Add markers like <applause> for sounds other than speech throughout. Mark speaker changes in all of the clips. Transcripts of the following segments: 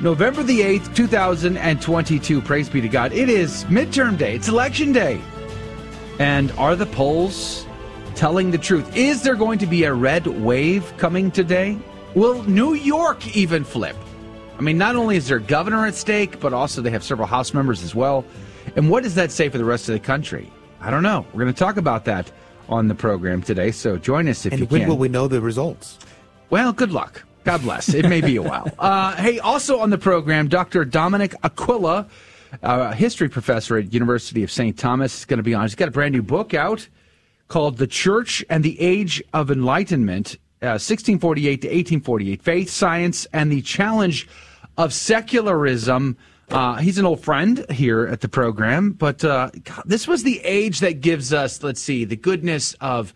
Speaker 1: November the 8th, 2022. Praise be to God. It is midterm day, it's election day. And are the polls telling the truth? Is there going to be a red wave coming today? Will New York even flip? I mean, not only is their governor at stake, but also they have several House members as well. And what does that say for the rest of the country? I don't know. We're going to talk about that on the program today. So join us if
Speaker 2: and
Speaker 1: you
Speaker 2: when
Speaker 1: can.
Speaker 2: will we know the results?
Speaker 1: Well, good luck. God bless. It may be a while. <laughs> Uh, hey, also on the program, Dr. Dominic Aquila, a history professor at University of St. Thomas, is going to be on. He's got a brand new book out called "The Church and the Age of Enlightenment: uh, 1648 to 1848: Faith, Science, and the Challenge of Secularism." Uh, he's an old friend here at the program, but uh, God, this was the age that gives us, let's see, the goodness of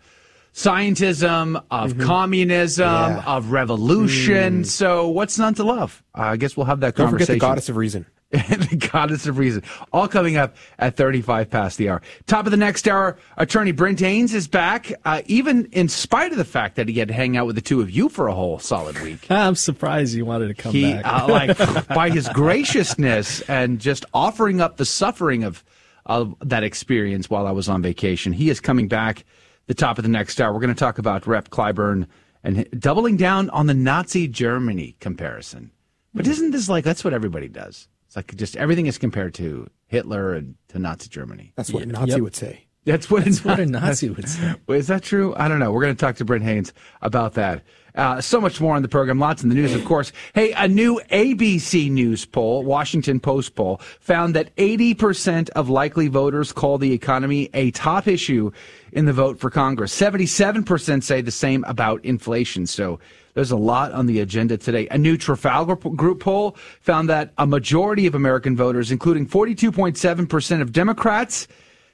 Speaker 1: scientism, of mm-hmm. communism, yeah. of revolution. Mm. So, what's not to love? Uh, I guess we'll have that
Speaker 2: Don't
Speaker 1: conversation.
Speaker 2: forget the goddess of reason. <laughs>
Speaker 1: the goddess of reason. All coming up at 35 past the hour. Top of the next hour, attorney Brent Haynes is back, uh, even in spite of the fact that he had to hang out with the two of you for a whole solid week. <laughs>
Speaker 3: I'm surprised you wanted to come
Speaker 1: he,
Speaker 3: back.
Speaker 1: uh, like, <laughs> by his graciousness and just offering up the suffering of, of that experience while I was on vacation, he is coming back the top of the next hour. We're going to talk about Rep. Clyburn and doubling down on the Nazi Germany comparison. But mm-hmm. isn't this like that's what everybody does? It's like just everything is compared to Hitler and to Nazi Germany.
Speaker 2: That's what a Nazi yep. would say.
Speaker 1: That's what,
Speaker 3: that's <laughs> what a Nazi would say. <laughs>
Speaker 1: Is that true? I don't know. We're going to talk to Brent Haynes about that. Uh, so much more on the program. Lots in the news, of course. Hey, a new ABC News poll, Washington Post poll, found that 80% of likely voters call the economy a top issue in the vote for Congress. 77% say the same about inflation. So there's a lot on the agenda today. A new Trafalgar Group poll found that a majority of American voters, including 42.7% of Democrats,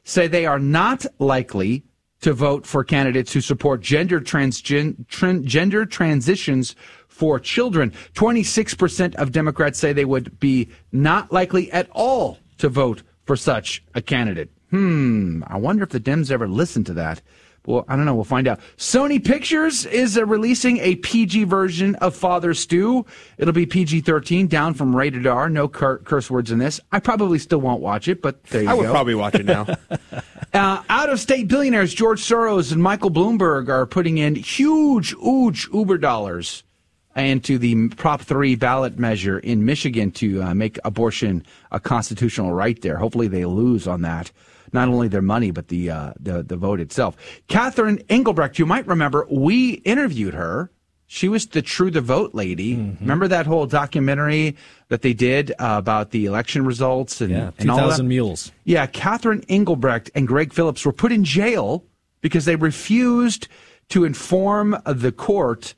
Speaker 1: say they are not likely to vote for candidates who support gender transgen, tran, gender transitions for children. 26% of Democrats say they would be not likely at all to vote for such a candidate. Hmm, I wonder if the Dems ever listen to that. Well, I don't know. We'll find out. Sony Pictures is uh, releasing a PG version of Father Stu. It'll be PG 13, down from rated R. No cur- curse words in this. I probably still won't watch it, but there you
Speaker 2: I
Speaker 1: go.
Speaker 2: I would probably watch it now. <laughs>
Speaker 1: uh, out of state billionaires George Soros and Michael Bloomberg are putting in huge, huge Uber dollars into the Prop 3 ballot measure in Michigan to uh, make abortion a constitutional right there. Hopefully they lose on that not only their money but the uh, the the vote itself. Catherine Engelbrecht, you might remember, we interviewed her. She was the True the Vote lady. Mm-hmm. Remember that whole documentary that they did uh, about the election results and,
Speaker 3: yeah,
Speaker 1: and all that?
Speaker 3: 2000 Mules.
Speaker 1: Yeah, Catherine Engelbrecht and Greg Phillips were put in jail because they refused to inform the court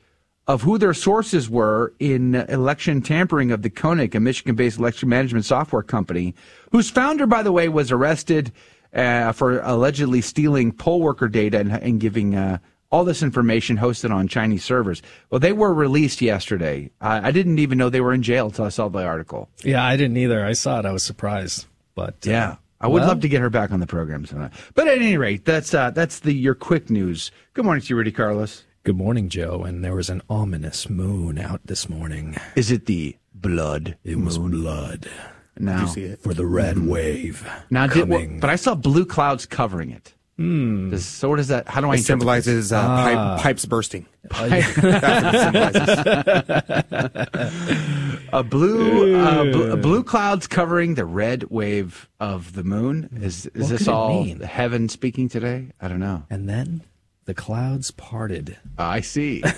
Speaker 1: of who their sources were in election tampering of the Konnech, a Michigan-based election management software company, whose founder, by the way, was arrested uh, for allegedly stealing poll worker data and, and giving uh, all this information hosted on Chinese servers. Well, they were released yesterday. I, I didn't even know they were in jail until I saw the article.
Speaker 3: Yeah, I didn't either. I saw it. I was surprised. But
Speaker 1: uh, yeah. I would well, love to get her back on the program tonight. But at any rate, that's uh, that's the your quick news. Good morning to you, Rudy Carlos.
Speaker 3: Good morning, Joe. And there was an ominous moon out this morning.
Speaker 1: Is it the blood?
Speaker 3: It
Speaker 1: moon?
Speaker 3: was blood.
Speaker 1: Now
Speaker 3: for the red mm. wave.
Speaker 1: Now, did, well, but I saw blue clouds covering it.
Speaker 3: Hmm.
Speaker 1: Does, so what is that? How do I?
Speaker 2: It symbolizes uh,
Speaker 1: Ah.
Speaker 2: pipe, pipes bursting. <laughs> <laughs>
Speaker 1: a blue, uh, bl- blue clouds covering the red wave of the moon. Is is
Speaker 3: What
Speaker 1: this
Speaker 3: could
Speaker 1: all
Speaker 3: mean?
Speaker 1: heaven speaking today? I don't know.
Speaker 3: And then the clouds parted.
Speaker 1: I see. <laughs>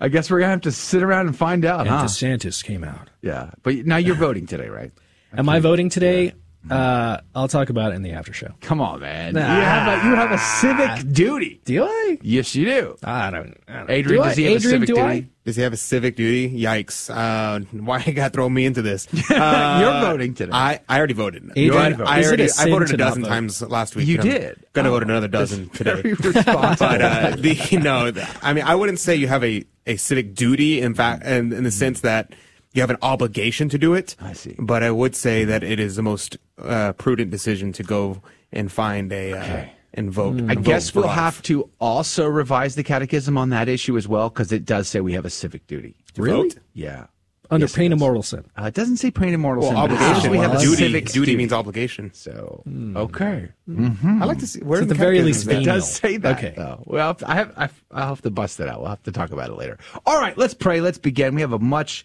Speaker 1: I guess we're gonna have to sit around and find out,
Speaker 3: and
Speaker 1: huh?
Speaker 3: DeSantis came out.
Speaker 1: Yeah, but now you're voting today, right?
Speaker 3: Am I voting today? Uh, I'll talk about it in the after show.
Speaker 1: Come on, man. You have a, you have a civic duty.
Speaker 3: Do I?
Speaker 1: Yes, you do.
Speaker 3: I don't. I don't
Speaker 1: Adrian,
Speaker 3: do
Speaker 1: does
Speaker 3: I?
Speaker 1: he have a civic
Speaker 3: do
Speaker 1: duty?
Speaker 3: I?
Speaker 2: Does he have a civic duty? Yikes! Uh, why you got to throw me into this? <laughs>
Speaker 1: You're
Speaker 2: Uh,
Speaker 1: voting today.
Speaker 2: I, I already voted.
Speaker 3: Adrian
Speaker 2: But
Speaker 3: voted.
Speaker 2: I already
Speaker 3: a
Speaker 2: I
Speaker 3: sin
Speaker 2: voted a dozen
Speaker 3: vote?
Speaker 2: times last week.
Speaker 1: You
Speaker 2: and I'm
Speaker 1: did?
Speaker 2: Gonna
Speaker 1: Oh,
Speaker 2: vote another dozen today. <laughs> but uh, the <laughs> no, the- I mean, I wouldn't say you have a, a civic duty. In fact, in, in the sense that you have an obligation to do it.
Speaker 1: I see.
Speaker 2: But I would say that it is the most uh, prudent decision to go and find a uh, and vote.
Speaker 1: I
Speaker 2: vote
Speaker 1: guess
Speaker 2: for
Speaker 1: we'll
Speaker 2: life.
Speaker 1: have to also revise the catechism on that issue as well, because it does say we have a civic duty.
Speaker 2: To
Speaker 3: Really?
Speaker 2: vote?
Speaker 1: Yeah.
Speaker 3: Under
Speaker 1: Yes,
Speaker 3: pain of mortal sin.
Speaker 1: Uh, it doesn't say pain of mortal
Speaker 2: Well,
Speaker 1: sin, but it
Speaker 2: obligation.
Speaker 1: we have a civic
Speaker 2: duty.
Speaker 1: civic
Speaker 2: duty means obligation.
Speaker 1: So
Speaker 3: Hmm.
Speaker 1: okay,
Speaker 2: I like to see where
Speaker 3: So
Speaker 2: in
Speaker 3: at the very least,
Speaker 1: it
Speaker 2: that?
Speaker 1: does say that.
Speaker 3: Okay.
Speaker 1: though. Well, I have I have, I'll have to bust it out. We'll have to talk about it later. All right, let's pray. Let's begin. We have a much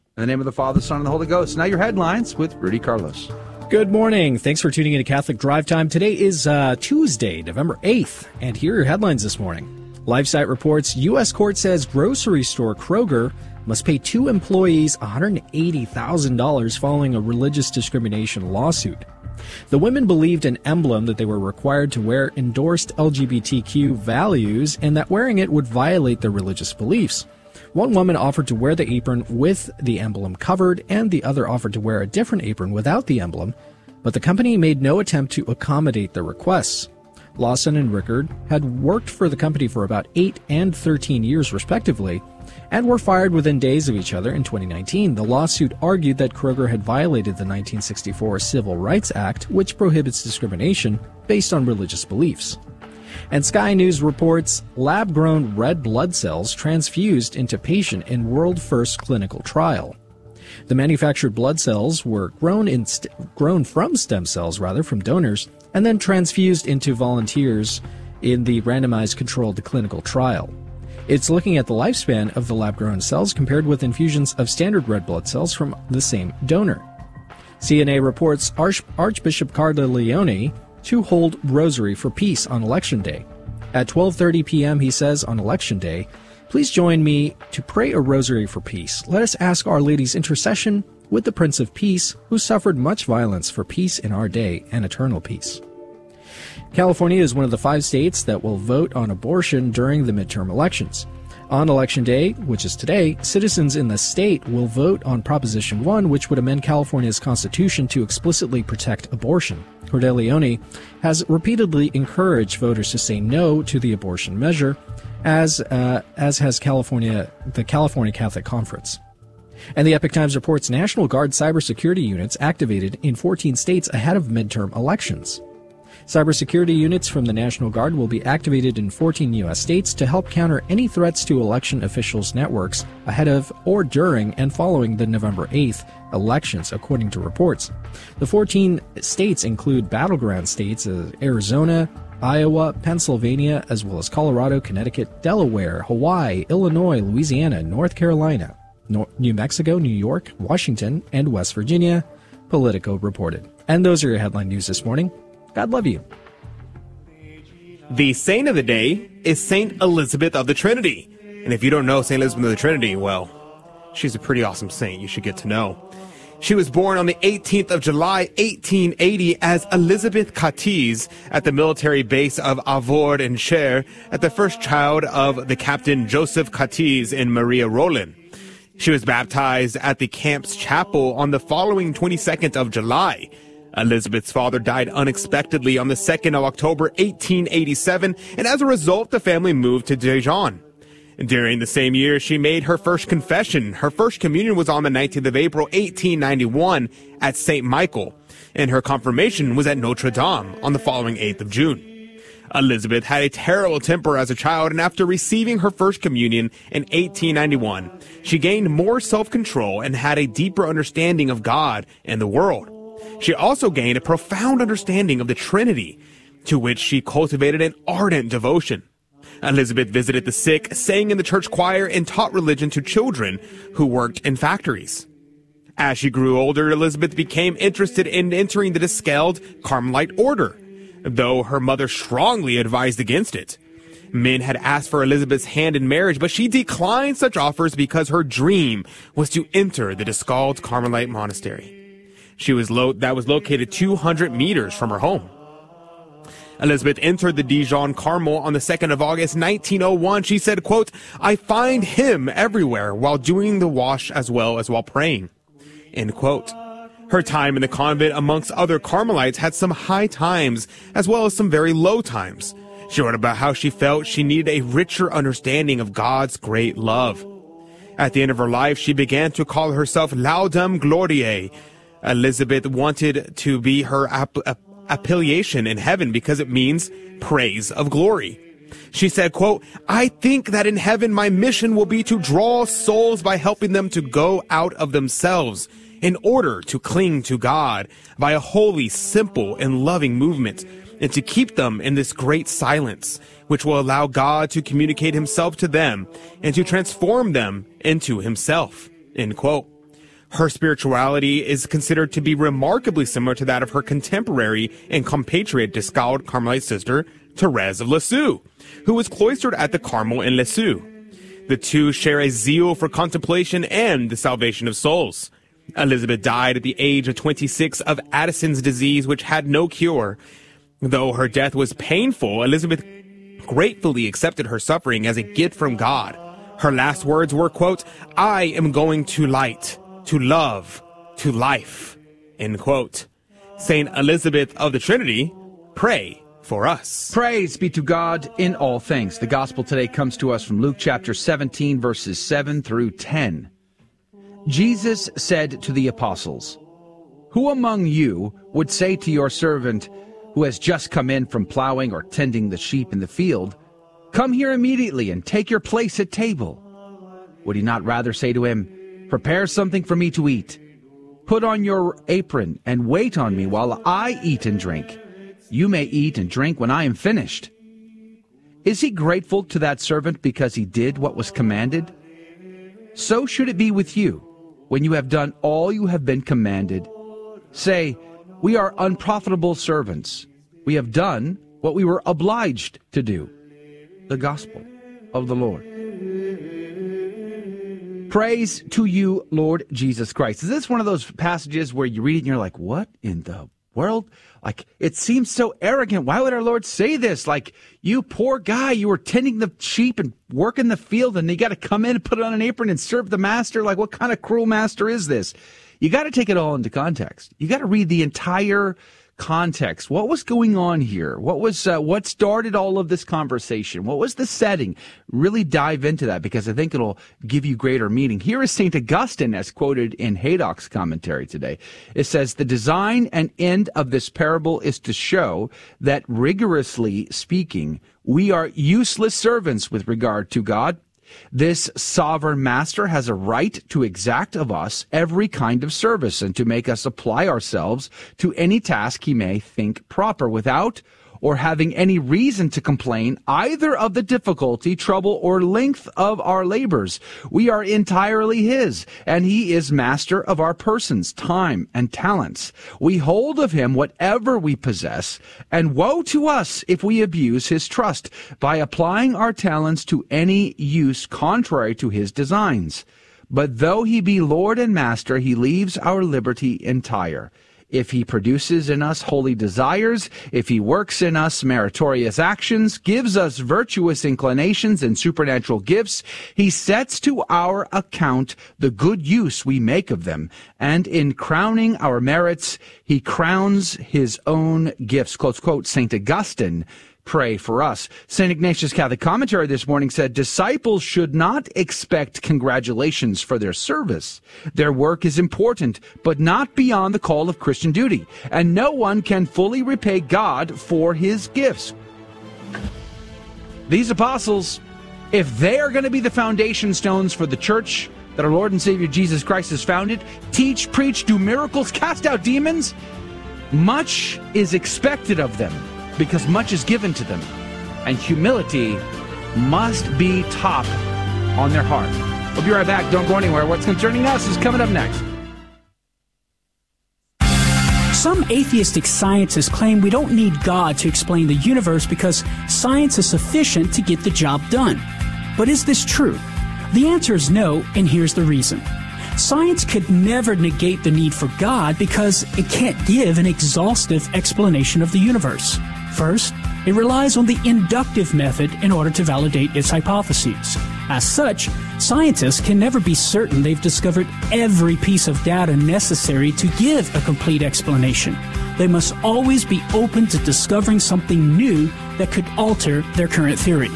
Speaker 1: In the name of the Father, Son, and the Holy Ghost. Now your headlines with Rudy Carlos.
Speaker 3: Good morning. Thanks for tuning in to Catholic Drive Time. Today is uh, Tuesday, November 8th, and here are your headlines this morning. LifeSite reports U.S. court says grocery store Kroger must pay two employees $180,000 following a religious discrimination lawsuit. The women believed an emblem that they were required to wear endorsed LGBTQ values and that wearing it would violate their religious beliefs. One woman offered to wear the apron with the emblem covered, and the other offered to wear a different apron without the emblem, but the company made no attempt to accommodate the requests. Lawson and Rickard had worked for the company for about 8 and 13 years, respectively, and were fired within days of each other in 2019. The lawsuit argued that Kroger had violated the 1964 Civil Rights Act, which prohibits discrimination based on religious beliefs. And Sky News reports lab grown red blood cells transfused into patient in world first clinical trial. The manufactured blood cells were grown in st- grown from stem cells rather from donors and then transfused into volunteers in the randomized controlled clinical trial. It's looking at the lifespan of the lab grown cells compared with infusions of standard red blood cells from the same donor. CNA reports Arch- Archbishop Cordileone to hold rosary for peace on election day. At 12:30 p.m. he says on election day, "Please join me to pray a rosary for peace. Let us ask Our Lady's intercession with the Prince of Peace, who suffered much violence for peace in our day and eternal peace." California is one of the five states that will vote on abortion during the midterm elections. On election day, which is today, citizens in the state will vote on Proposition 1, which would amend California's constitution to explicitly protect abortion. Cordileone has repeatedly encouraged voters to say no to the abortion measure, as, uh, as has California, the California Catholic Conference. And the Epoch Times reports National Guard cybersecurity units activated in 14 states ahead of midterm elections. Cybersecurity units from the National Guard will be activated in 14 U.S. states to help counter any threats to election officials' networks ahead of or during and following the November 8th elections, according to reports. The 14 states include battleground states of Arizona, Iowa, Pennsylvania, as well as Colorado, Connecticut, Delaware, Hawaii, Illinois, Louisiana, North Carolina, New Mexico, New York, Washington, and West Virginia, Politico reported. And those are your headline news this morning. God love you.
Speaker 2: The saint of the day is Saint Elizabeth of the Trinity. And if you don't know Saint Elizabeth of the Trinity, well, she's a pretty awesome saint you should get to know. She was born on the 18th of July, 1880 as Elizabeth Catez at the military base of Avord in Cher at the first child of the captain Joseph Catez and Maria Roland. She was baptized at the camp's chapel on the following 22nd of July. Elizabeth's father died unexpectedly on the 2nd of October 1887, and as a result, the family moved to Dijon. During the same year, she made her first confession. Her first communion was on the 19th of April 1891 at St. Michael, and her confirmation was at Notre Dame on the following 8th of June. Elizabeth had a terrible temper as a child, and after receiving her first communion in 1891, she gained more self control and had a deeper understanding of God and the world. She also gained a profound understanding of the Trinity, to which she cultivated an ardent devotion. Elizabeth visited the sick, sang in the church choir, and taught religion to children who worked in factories. As she grew older, Elizabeth became interested in entering the Discalced Carmelite order, though her mother strongly advised against it. Men had asked for Elizabeth's hand in marriage, but she declined such offers because her dream was to enter the Discalced Carmelite monastery. She was lo- that was located 200 meters from her home. Elizabeth entered the Dijon Carmel on the 2nd of August 1901. She said, quote, I find him everywhere while doing the wash as well as while praying. End quote. Her time in the convent amongst other Carmelites had some high times as well as some very low times. She wrote about how she felt she needed a richer understanding of God's great love. At the end of her life, she began to call herself Laudem Gloriae. Elizabeth wanted to be her app- appellation in heaven because it means praise of glory. She said, quote, I think that in heaven my mission will be to draw souls by helping them to go out of themselves in order to cling to God by a holy, simple, and loving movement and to keep them in this great silence, which will allow God to communicate himself to them and to transform them into himself. End quote. Her spirituality is considered to be remarkably similar to that of her contemporary and compatriot Discalced Carmelite sister, Therese of Lisieux, who was cloistered at the Carmel in Lisieux. The two share a zeal for contemplation and the salvation of souls. Elizabeth died at the age of 26 of Addison's disease, which had no cure. Though her death was painful, Elizabeth gratefully accepted her suffering as a gift from God. Her last words were, quote, I am going to light, to love, to life, end quote. Saint Elizabeth of the Trinity, pray for us.
Speaker 1: Praise be to God in all things. The gospel today comes to us from Luke chapter 17, verses 7 through 10. Jesus said to the apostles, Who among you would say to your servant who has just come in from plowing or tending the sheep in the field, Come here immediately and take your place at table? Would he not rather say to him, Prepare something for me to eat? Put on your apron and wait on me while I eat and drink. You may eat and drink when I am finished. Is he grateful to that servant because he did what was commanded? So should it be with you when you have done all you have been commanded. Say, We are unprofitable servants. We have done what we were obliged to do. The gospel of the Lord. Praise to you, Lord Jesus Christ. Is this one of those passages where you read it and you're like, what in the world? Like, it seems so arrogant. Why would our Lord say this? Like, you poor guy, you were tending the sheep and working the field, and you got to come in and put on an apron and serve the master. Like, what kind of cruel master is this? You got to take it all into context. You got to read the entire context. What was going on here? What was uh, what started all of this conversation? What was the setting? Really dive into that because I think it'll give you greater meaning. Here is St. Augustine as quoted in Haydock's commentary today. It says the design and end of this parable is to show that rigorously speaking, we are useless servants with regard to God this sovereign master has a right to exact of us every kind of service and to make us apply ourselves to any task he may think proper without or having any reason to complain either of the difficulty, trouble, or length of our labors. We are entirely His, and He is master of our persons, time, and talents. We hold of Him whatever we possess, and woe to us if we abuse His trust by applying our talents to any use contrary to His designs. But though He be Lord and Master, He leaves our liberty entire if he produces in us holy desires, if he works in us meritorious actions, gives us virtuous inclinations and supernatural gifts, he sets to our account the good use we make of them, and in crowning our merits, he crowns his own gifts. Close quote, St. Augustine pray for us. St. Ignatius Catholic Commentary this morning said disciples should not expect congratulations for their service. Their work is important, but not beyond the call of Christian duty, and no one can fully repay God for his gifts. These apostles, if they are going to be the foundation stones for the church that our Lord and Savior Jesus Christ has founded, teach, preach, do miracles, cast out demons, much is expected of them because much is given to them, and humility must be top on their heart. We'll be right back. Don't go anywhere. What's concerning us is coming up next.
Speaker 4: Some atheistic scientists claim we don't need God to explain the universe because science is sufficient to get the job done. But is this true? The answer is no, and here's the reason. Science could never negate the need for God because it can't give an exhaustive explanation of the universe. First, it relies on the inductive method in order to validate its hypotheses. As such, scientists can never be certain they've discovered every piece of data necessary to give a complete explanation. They must always be open to discovering something new that could alter their current theory.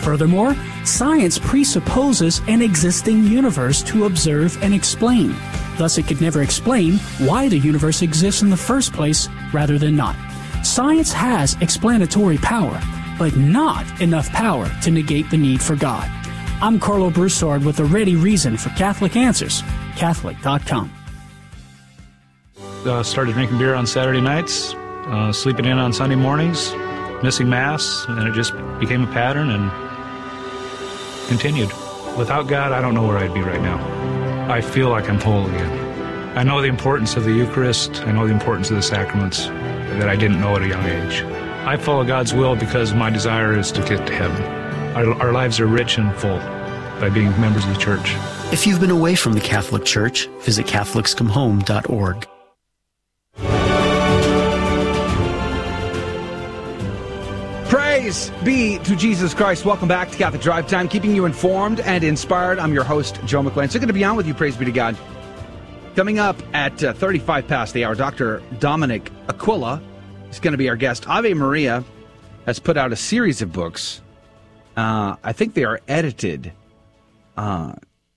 Speaker 4: Furthermore, science presupposes an existing universe to observe and explain. Thus, it could never explain why the universe exists in the first place rather than not. Science has explanatory power, but not enough power to negate the need for God. I'm Karlo Broussard with a ready reason for Catholic Answers, Catholic.com.
Speaker 5: Uh, started drinking beer on Saturday nights, uh, sleeping in on Sunday mornings, missing Mass, and it just became a pattern and continued. Without God, I don't know where I'd be right now. I feel like I'm whole again. I know the importance of the Eucharist, I know the importance of the sacraments that I didn't know at a young age. I follow God's will because my desire is to get to heaven. Our, our lives are rich and full by being members of the church.
Speaker 6: If you've been away from the Catholic Church, visit CatholicsComeHome.org.
Speaker 1: Praise be to Jesus Christ. Welcome back to Catholic Drive Time, keeping you informed and inspired. I'm your host, Joe McLean. So good to be on with you. Praise be to God. Coming up at uh, 35 past the hour, Dr. Dominic Aquila is going to be our guest. Ave Maria has put out a series of books. Uh, I think they are edited. Uh,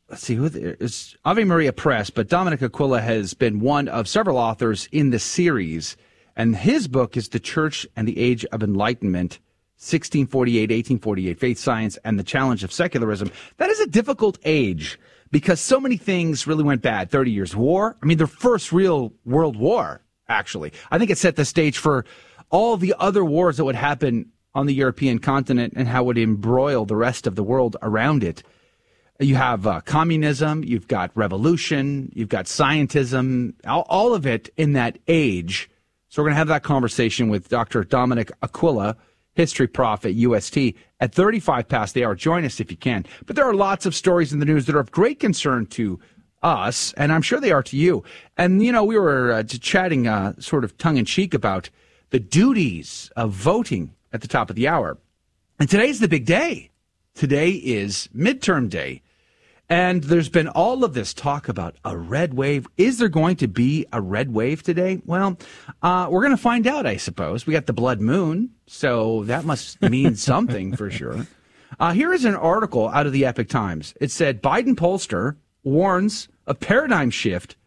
Speaker 1: let's see who it's Ave Maria Press, but Dominic Aquila has been one of several authors in the series, and his book is The Church and the Age of Enlightenment. 1648, 1848, Faith, Science, and the Challenge of Secularism. That is a difficult age because so many things really went bad. 30 Years' War. I mean, their first real world war, actually. I think it set the stage for all the other wars that would happen on the European continent and how it would embroil the rest of the world around it. You have uh, communism, you've got revolution, you've got scientism, all, all of it in that age. So we're going to have that conversation with Dr. Dominic Aquila history prof at UST at 35 past the hour. Join us if you can. But there are lots of stories in the news that are of great concern to us, and I'm sure they are to you. And, you know, we were uh, chatting uh, sort of tongue in cheek about the duties of voting at the top of the hour. And today's the big day. Today is midterm day. And there's been all of this talk about a red wave. Is there going to be a red wave today? Well, uh, we're going to find out, I suppose. We got the blood moon, so that must mean <laughs> something for sure. Uh, here is an article out of the Epoch Times. It said Biden pollster warns a paradigm shift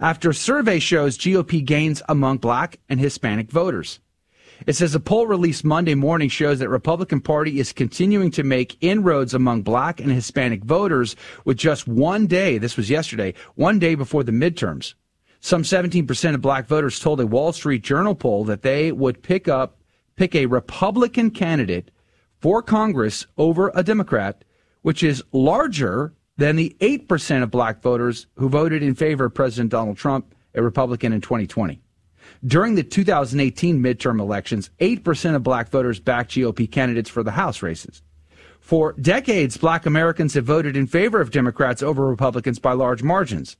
Speaker 1: after survey shows GOP gains among black and Hispanic voters. It says a poll released Monday morning shows that Republican Party is continuing to make inroads among black and Hispanic voters with just one day, this was yesterday, one day before the midterms. Some 17% of black voters told a Wall Street Journal poll that they would pick up pick a Republican candidate for Congress over a Democrat, which is larger than the 8% of black voters who voted in favor of President Donald Trump, a Republican in 2020. During the 2018 midterm elections, 8% of black voters backed GOP candidates for the House races. For decades, black Americans have voted in favor of Democrats over Republicans by large margins.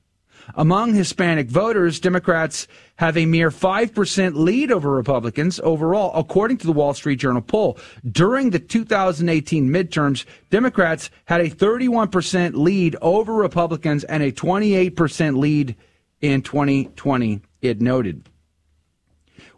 Speaker 1: Among Hispanic voters, Democrats have a mere 5% lead over Republicans overall, according to the Wall Street Journal poll. During the 2018 midterms, Democrats had a 31% lead over Republicans and a 28% lead in 2020, it noted.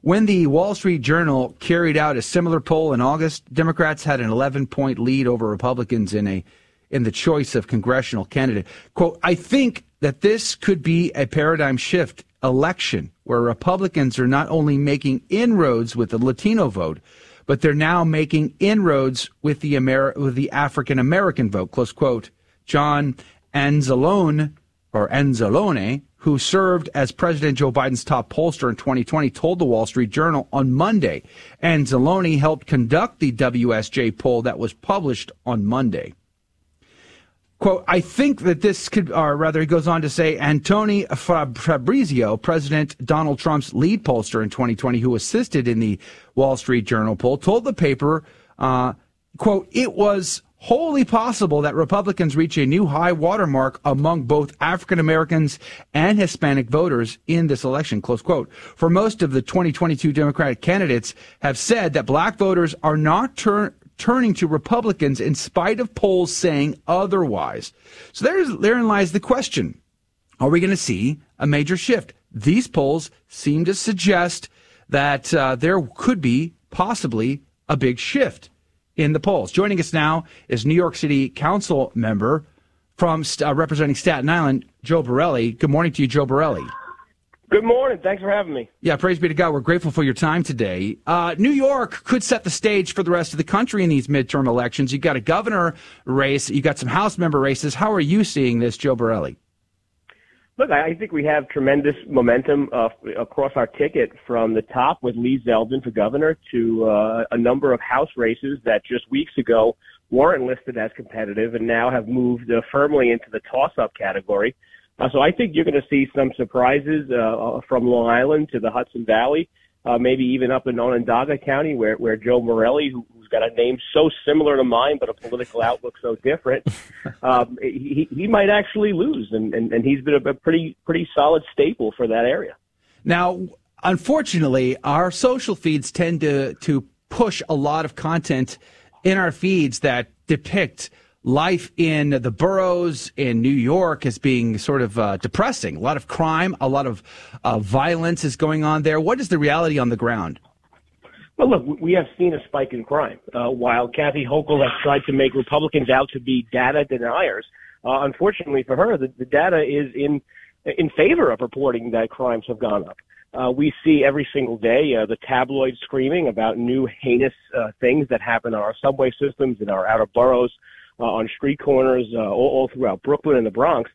Speaker 1: When the Wall Street Journal carried out a similar poll in August, Democrats had an 11 point lead over Republicans in a in the choice of congressional candidate. Quote, I think that this could be a paradigm shift election where Republicans are not only making inroads with the Latino vote, but they're now making inroads with the Amer- with the African American vote. Close quote. John Anzalone or Anzalone, who served as President Joe Biden's top pollster in 2020, told the Wall Street Journal on Monday. Anzalone helped conduct the WSJ poll that was published on Monday. Quote, I think that this could, or rather, he goes on to say, Antony Fabrizio, President Donald Trump's lead pollster in 2020, who assisted in the Wall Street Journal poll, told the paper, uh, quote, it was wholly possible that Republicans reach a new high watermark among both African Americans and Hispanic voters in this election, close quote. For most of the 2022 Democratic candidates have said that black voters are not turn, turning to Republicans in spite of polls saying otherwise. So there's, therein lies the question. Are we going to see a major shift? These polls seem to suggest that uh, there could be possibly a big shift in the polls. Joining us now is New York City Council member from uh, representing Staten Island, Joe Borelli. Good morning to you, Joe Borelli.
Speaker 7: Good morning. Thanks for having me.
Speaker 1: Yeah, praise be to God. We're grateful for your time today. Uh, New York could set the stage for the rest of the country in these midterm elections. You've got a governor race, You've got some House member races. How are you seeing this, Joe Borelli?
Speaker 7: Look, I think we have tremendous momentum uh, across our ticket from the top with Lee Zeldin for governor to uh, a number of House races that just weeks ago weren't listed as competitive and now have moved uh, firmly into the toss-up category. Uh, so I think you're going to see some surprises uh, uh, from Long Island to the Hudson Valley, maybe even up in Onondaga County, where where Joe Morelli, who, who's got a name so similar to mine but a political outlook so different, <laughs> um, he he might actually lose, and and, and he's been a, a pretty pretty solid staple for that area.
Speaker 1: Now, unfortunately, our social feeds tend to to push a lot of content in our feeds that depict life in the boroughs in New York as being sort of uh, depressing. A lot of crime, a lot of uh, violence is going on there. What is the reality on the ground?
Speaker 7: Well, look, we have seen a spike in crime. Uh, while Kathy Hochul has tried to make Republicans out to be data deniers, uh, unfortunately for her, the, the data is in in favor of reporting that crimes have gone up. Uh, we see every single day uh, the tabloids screaming about new heinous uh, things that happen on our subway systems, in our outer boroughs, uh, on street corners uh, all, all throughout Brooklyn and the Bronx.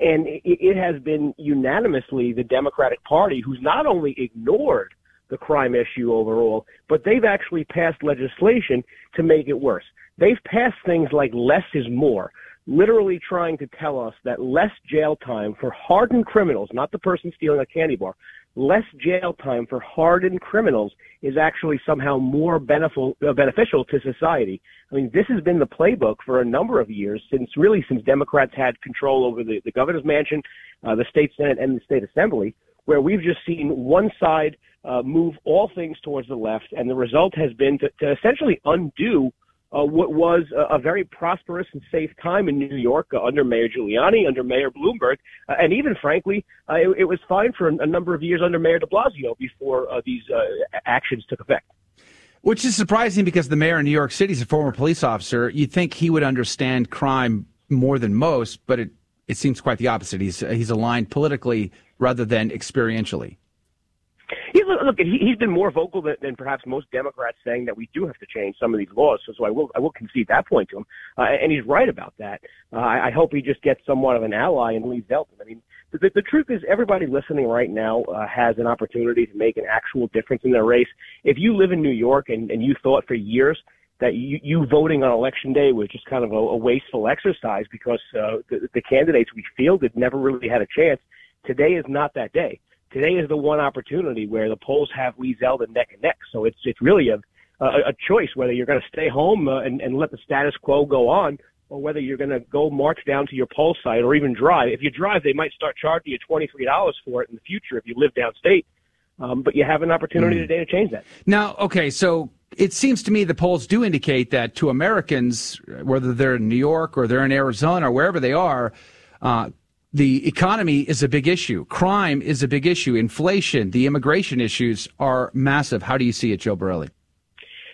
Speaker 7: And it, it has been unanimously the Democratic Party who's not only ignored the crime issue overall, but they've actually passed legislation to make it worse. They've passed things like less is more, literally trying to tell us that less jail time for hardened criminals, not the person stealing a candy bar, less jail time for hardened criminals is actually somehow more beneficial, uh, beneficial to society. I mean, this has been the playbook for a number of years since really since Democrats had control over the, the governor's mansion, uh, the state senate, and the state assembly, where we've just seen one side uh, move all things towards the left, and the result has been to, to essentially undo uh, what was a, a, very prosperous and safe time in New York uh, under Mayor Giuliani, under Mayor Bloomberg, uh, and even frankly, uh, it, it, was fine for a, number of years under Mayor de Blasio before uh, these uh, actions took effect.
Speaker 1: Which is surprising because the mayor in New York City is a former police officer. You'd think he would understand crime more than most, but it, it seems quite the opposite. He's, he's aligned politically rather than experientially.
Speaker 7: He's, look, he, he's been more vocal than, than perhaps most Democrats saying that we do have to change some of these laws. So, so I will I will concede that point to him, uh, and he's right about that. Uh, I, I hope he just gets somewhat of an ally in Lee Zeldin. I mean, the, the, the truth is, everybody listening right now uh, has an opportunity to make an actual difference in their race. If you live in New York and, and you thought for years that you, you voting on election day was just kind of a, a wasteful exercise because uh, the, the candidates we fielded never really had a chance. Today is not that day today is the one opportunity where the polls have Lee Zeldin neck and neck. So it's it's really a a, a choice whether you're going to stay home uh, and, and let the status quo go on, or whether you're going to go march down to your poll site or even drive. If you drive, they might start charging you twenty three dollars for it in the future if you live downstate. Um, but you have an opportunity mm. today to change that.
Speaker 1: Now, okay, so it seems to me the polls do indicate that to Americans, whether they're in New York or they're in Arizona or wherever they are, uh, the economy is a big issue. Crime is a big issue. Inflation, the immigration issues are massive. How do you see it, Joe Borelli?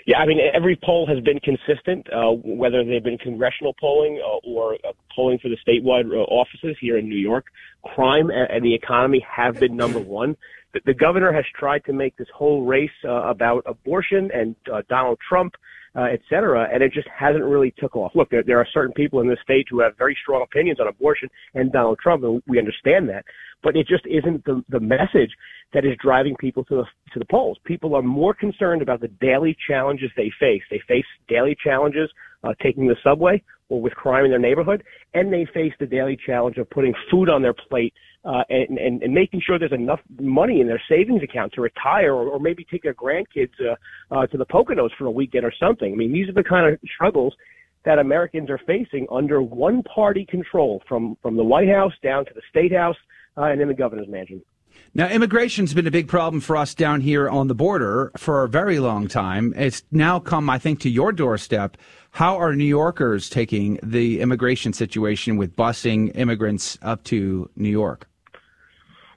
Speaker 7: Yeah, I mean, every poll has been consistent, uh, whether they've been congressional polling uh, or uh, polling for the statewide uh, offices here in New York. Crime and the economy have been number one. The, governor has tried to make this whole race uh, about abortion and uh, Donald Trump uh, et cetera, and it just hasn't really took off. Look, there, there are certain people in this state who have very strong opinions on abortion and Donald Trump, and we understand that. But it just isn't the, the message that is driving people to the to the polls. People are more concerned about the daily challenges they face. They face daily challenges uh, taking the subway or with crime in their neighborhood, and they face the daily challenge of putting food on their plate uh, and, and, and making sure there's enough money in their savings account to retire or, or maybe take their grandkids uh, uh, to the Poconos for a weekend or something. I mean, these are the kind of struggles that Americans are facing under one party control from, from the White House down to the State House uh, and in the governor's mansion.
Speaker 1: Now, immigration's been a big problem for us down here on the border for a very long time. It's now come, I think, to your doorstep. How are New Yorkers taking the immigration situation with busing immigrants up to New York?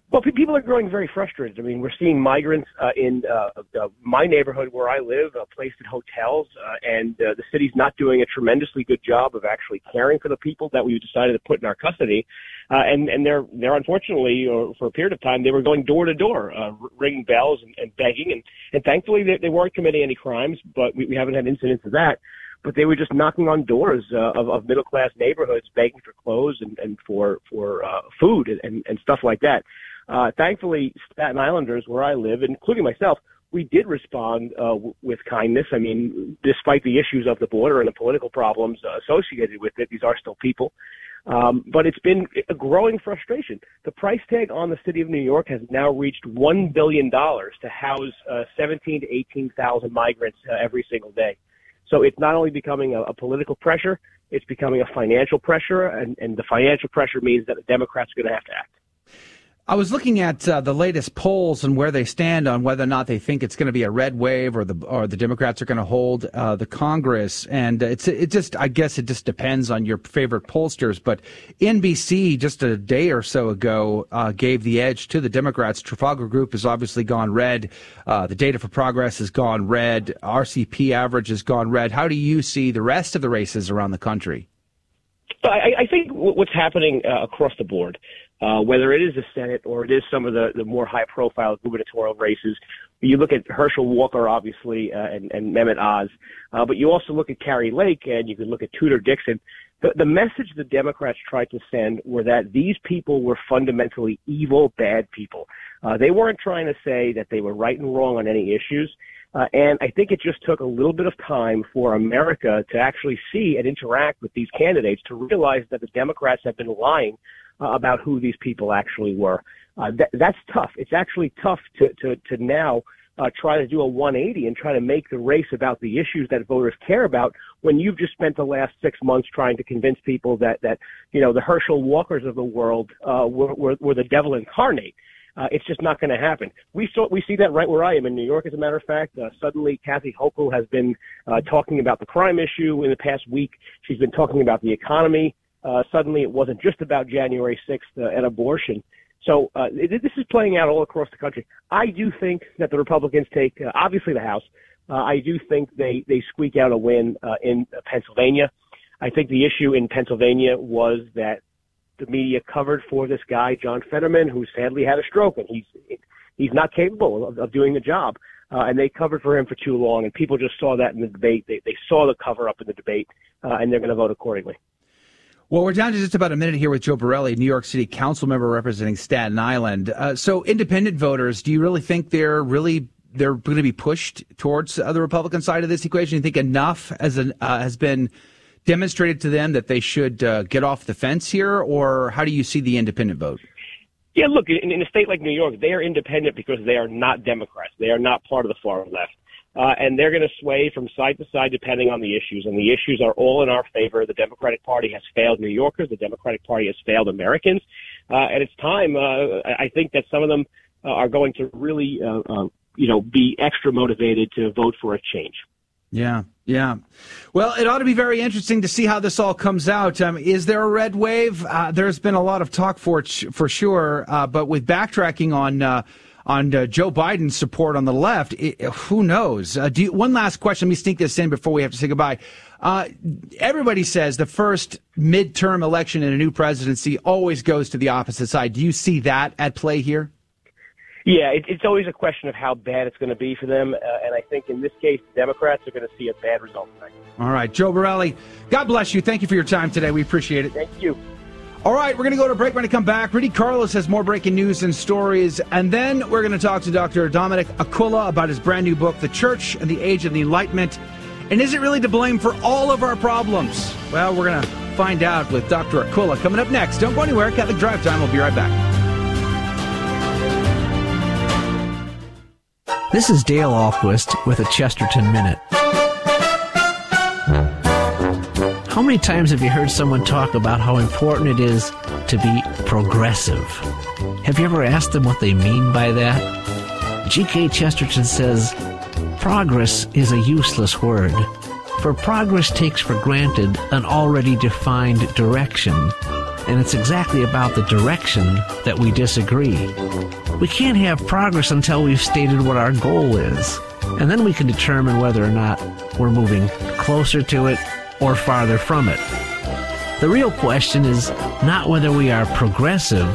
Speaker 7: Well, people are growing very frustrated. I mean, we're seeing migrants uh, in uh, uh, my neighborhood where I live, uh, placed in hotels, uh, and uh, the city's not doing a tremendously good job of actually caring for the people that we decided to put in our custody. Uh, and and they're they're unfortunately, or for a period of time, they were going door to door, uh, ringing bells and, and begging, and and thankfully they, they weren't committing any crimes, but we, we haven't had incidents of that but they were just knocking on doors uh, of, of middle class neighborhoods, begging for clothes and, and for for uh, food and, and stuff like that. Uh, thankfully, Staten Islanders, where I live, including myself, we did respond uh, w- with kindness. I mean, despite the issues of the border and the political problems associated with it, these are still people. Um, but it's been a growing frustration. The price tag on the city of New York has now reached one billion dollars to house uh, 17 to 18,000 migrants uh, every single day. So it's not only becoming a, a political pressure, it's becoming a financial pressure, and, and the financial pressure means that the Democrats are going to have to act.
Speaker 1: I was looking at uh, the latest polls and where they stand on whether or not they think it's going to be a red wave or the or the Democrats are going to hold uh, the Congress. And it's it just I guess it just depends on your favorite pollsters. But NBC just a day or so ago uh, gave the edge to the Democrats. Trafalgar Group has obviously gone red. Uh, the Data for Progress has gone red. RCP average has gone red. How do you see the rest of the races around the country?
Speaker 7: I, I think what's happening uh, across the board uh, whether it is the Senate or it is some of the, the more high profile gubernatorial races. You look at Herschel Walker, obviously, uh, and, and Mehmet Oz, uh, but you also look at Kari Lake and you can look at Tudor Dixon. The, the message the Democrats tried to send were that these people were fundamentally evil, bad people. Uh, they weren't trying to say that they were right and wrong on any issues. Uh, and I think it just took a little bit of time for America to actually see and interact with these candidates to realize that the Democrats have been lying uh, about who these people actually were. Uh, that, that's tough. It's actually tough to, to, to now uh, try to do a 180 and try to make the race about the issues that voters care about when you've just spent the last six months trying to convince people that, that you know, the Herschel Walkers of the world uh, were, were, were the devil incarnate. Uh, it's just not going to happen. We saw, we see that right where I am in New York. As a matter of fact, uh, suddenly Kathy Hochul has been uh, talking about the crime issue in the past week. She's been talking about the economy. Uh, suddenly, it wasn't just about January 6th uh, and abortion. So uh, this is playing out all across the country. I do think that the Republicans take, uh, obviously, the House. Uh, I do think they they squeak out a win uh, in Pennsylvania. I think the issue in Pennsylvania was that the media covered for this guy John Fetterman, who sadly had a stroke, and he's he's not capable of, of doing the job. Uh, and they covered for him for too long, and people just saw that in the debate. They they saw the cover up in the debate, uh, and they're going to vote accordingly.
Speaker 1: Well, we're down to just about a minute here with Joe Borelli, New York City council member representing Staten Island. Uh, so, independent voters, do you really think they're really they're going to be pushed towards uh, the Republican side of this equation? You think enough as an, uh, has been demonstrated to them that they should uh, get off the fence here, or how do you see the independent vote?
Speaker 7: Yeah, look, in, in a state like New York, they are independent because they are not Democrats. They are not part of the far left uh, and they're going to sway from side to side depending on the issues. And the issues are all in our favor. The Democratic Party has failed New Yorkers. The Democratic Party has failed Americans. Uh, and it's time. Uh, I think that some of them uh, are going to really, uh, uh, you know, be extra motivated to vote for a change.
Speaker 1: Yeah, yeah. Well, it ought to be very interesting to see how this all comes out. Um, is there a red wave? Uh, there's been a lot of talk for for sure, uh, but with backtracking on uh, on uh, Joe Biden's support on the left. It, who knows? Uh, you, one last question. Let me sneak this in before we have to say goodbye. Uh, everybody says the first midterm election in a new presidency always goes to the opposite side. Do you see that at play here?
Speaker 7: Yeah, it, it's always a question of how bad it's going to be for them, uh, and I think in this case, the Democrats are going to see a bad result tonight.
Speaker 1: All right, Joe Borelli, God bless you. Thank you for your time today. We appreciate it.
Speaker 7: Thank you.
Speaker 1: All right, we're going to go to break. When we come back, Rudy Carlos has more breaking news and stories, and then we're going to talk to Dr. Dominic Aquila about his brand new book, The Church and the Age of the Enlightenment. And is it really to blame for all of our problems? Well, we're going to find out with Dr. Aquila coming up next. Don't go anywhere. Catholic Drive Time. We'll be right back.
Speaker 8: This is Dale Ahlquist with a Chesterton Minute. How many times have you heard someone talk about how important it is to be progressive? Have you ever asked them what they mean by that? G.K. Chesterton says, Progress is a useless word, for progress takes for granted an already defined direction, and it's exactly about the direction that we disagree. We can't have progress until we've stated what our goal is, and then we can determine whether or not we're moving closer to it or farther from it. The real question is not whether we are progressive,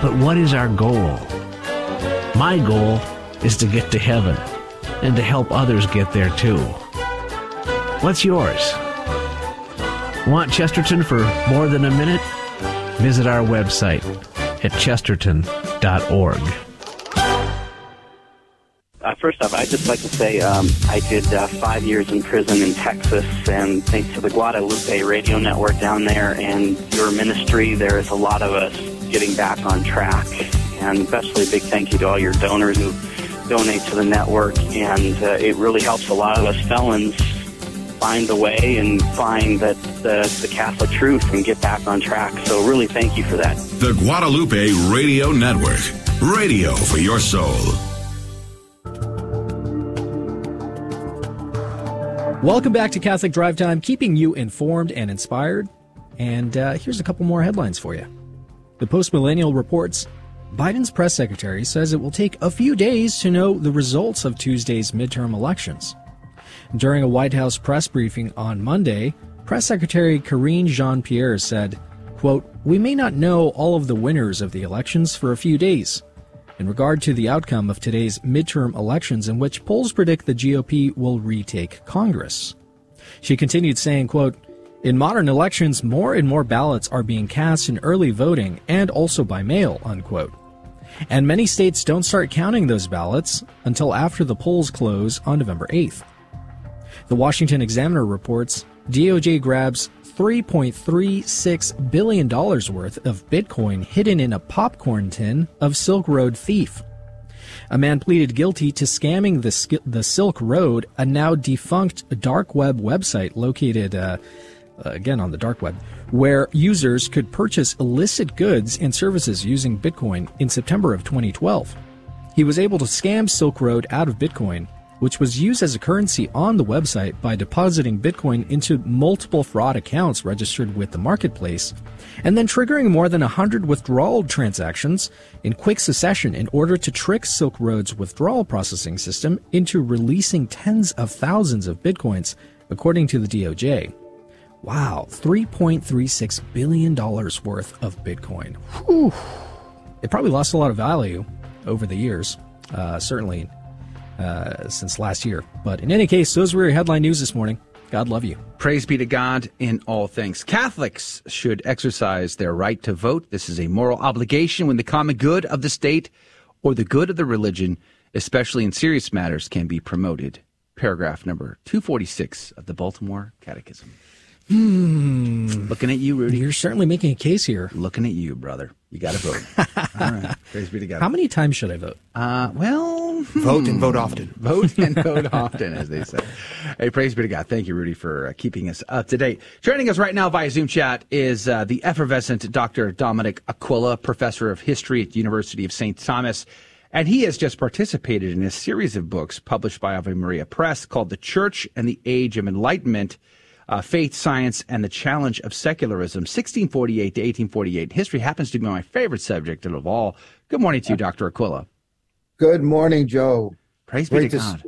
Speaker 8: but what is our goal? My goal is to get to heaven and to help others get there too. What's yours? Want Chesterton for more than a minute? Visit our website at chesterton.org.
Speaker 9: First off, I'd just like to say um, I did uh, five years in prison in Texas, and thanks to the Guadalupe radio network down there and your ministry, there is a lot of us getting back on track. And especially a big thank you to all your donors who donate to the network, and uh, it really helps a lot of us felons find the way and find that the, the Catholic truth and get back on track. So really thank you for that.
Speaker 10: The Guadalupe Radio Network. Radio for your soul.
Speaker 3: Welcome back to Catholic Drive Time, keeping you informed and inspired. And uh, here's a couple more headlines for you. The Post Millennial reports Biden's press secretary says it will take a few days to know the results of Tuesday's midterm elections. During a White House press briefing on Monday, Press Secretary Karine Jean Pierre said, quote, We may not know all of the winners of the elections for a few days. In regard to the outcome of today's midterm elections in which polls predict the GOP will retake Congress. She continued saying, quote, in modern elections, more and more ballots are being cast in early voting and also by mail, unquote. And many states don't start counting those ballots until after the polls close on November 8th. The Washington Examiner reports DOJ grabs $3.36 billion worth of Bitcoin hidden in a popcorn tin of Silk Road thief. A man pleaded guilty to scamming the, the Silk Road, a now defunct dark web website located, uh, again on the dark web, where users could purchase illicit goods and services using Bitcoin in September of 2012. He was able to scam Silk Road out of Bitcoin which was used as a currency on the website by depositing Bitcoin into multiple fraud accounts registered with the marketplace, and then triggering more than 100 withdrawal transactions in quick succession in order to trick Silk Road's withdrawal processing system into releasing tens of thousands of Bitcoins, according to the DOJ. Wow, $3.36 billion worth of Bitcoin. Whew. It probably lost a lot of value over the years. Uh, certainly uh, since last year. But in any case, those were your headline news this morning. God love you.
Speaker 1: Praise be to God in all things. Catholics should exercise their right to vote. This is a moral obligation when the common good of the state or the good of the religion, especially in serious matters, can be promoted. Paragraph number 246 of the Baltimore Catechism.
Speaker 3: Hmm.
Speaker 1: Looking at you, Rudy.
Speaker 3: You're certainly making a case here.
Speaker 1: Looking at you, brother. You got to vote. <laughs> All right. Praise be to God.
Speaker 3: How many times should I vote?
Speaker 1: Uh, well,
Speaker 2: vote and vote often. <laughs>
Speaker 1: Vote and vote often, as they say. Hey, praise be to God. Thank you, Rudy, for uh, keeping us up to date. Joining us right now via Zoom chat is uh, the effervescent Dr. Dominic Aquila, professor of history at the University of St. Thomas. And he has just participated in a series of books published by Ave Maria Press called The Church and the Age of Enlightenment uh, Faith, Science, and the Challenge of Secularism, 1648 to 1848. History happens to be my favorite subject of all. Good morning to you, Dr. Aquila.
Speaker 11: Good morning, Joe.
Speaker 1: Praise
Speaker 11: Great
Speaker 1: be to God.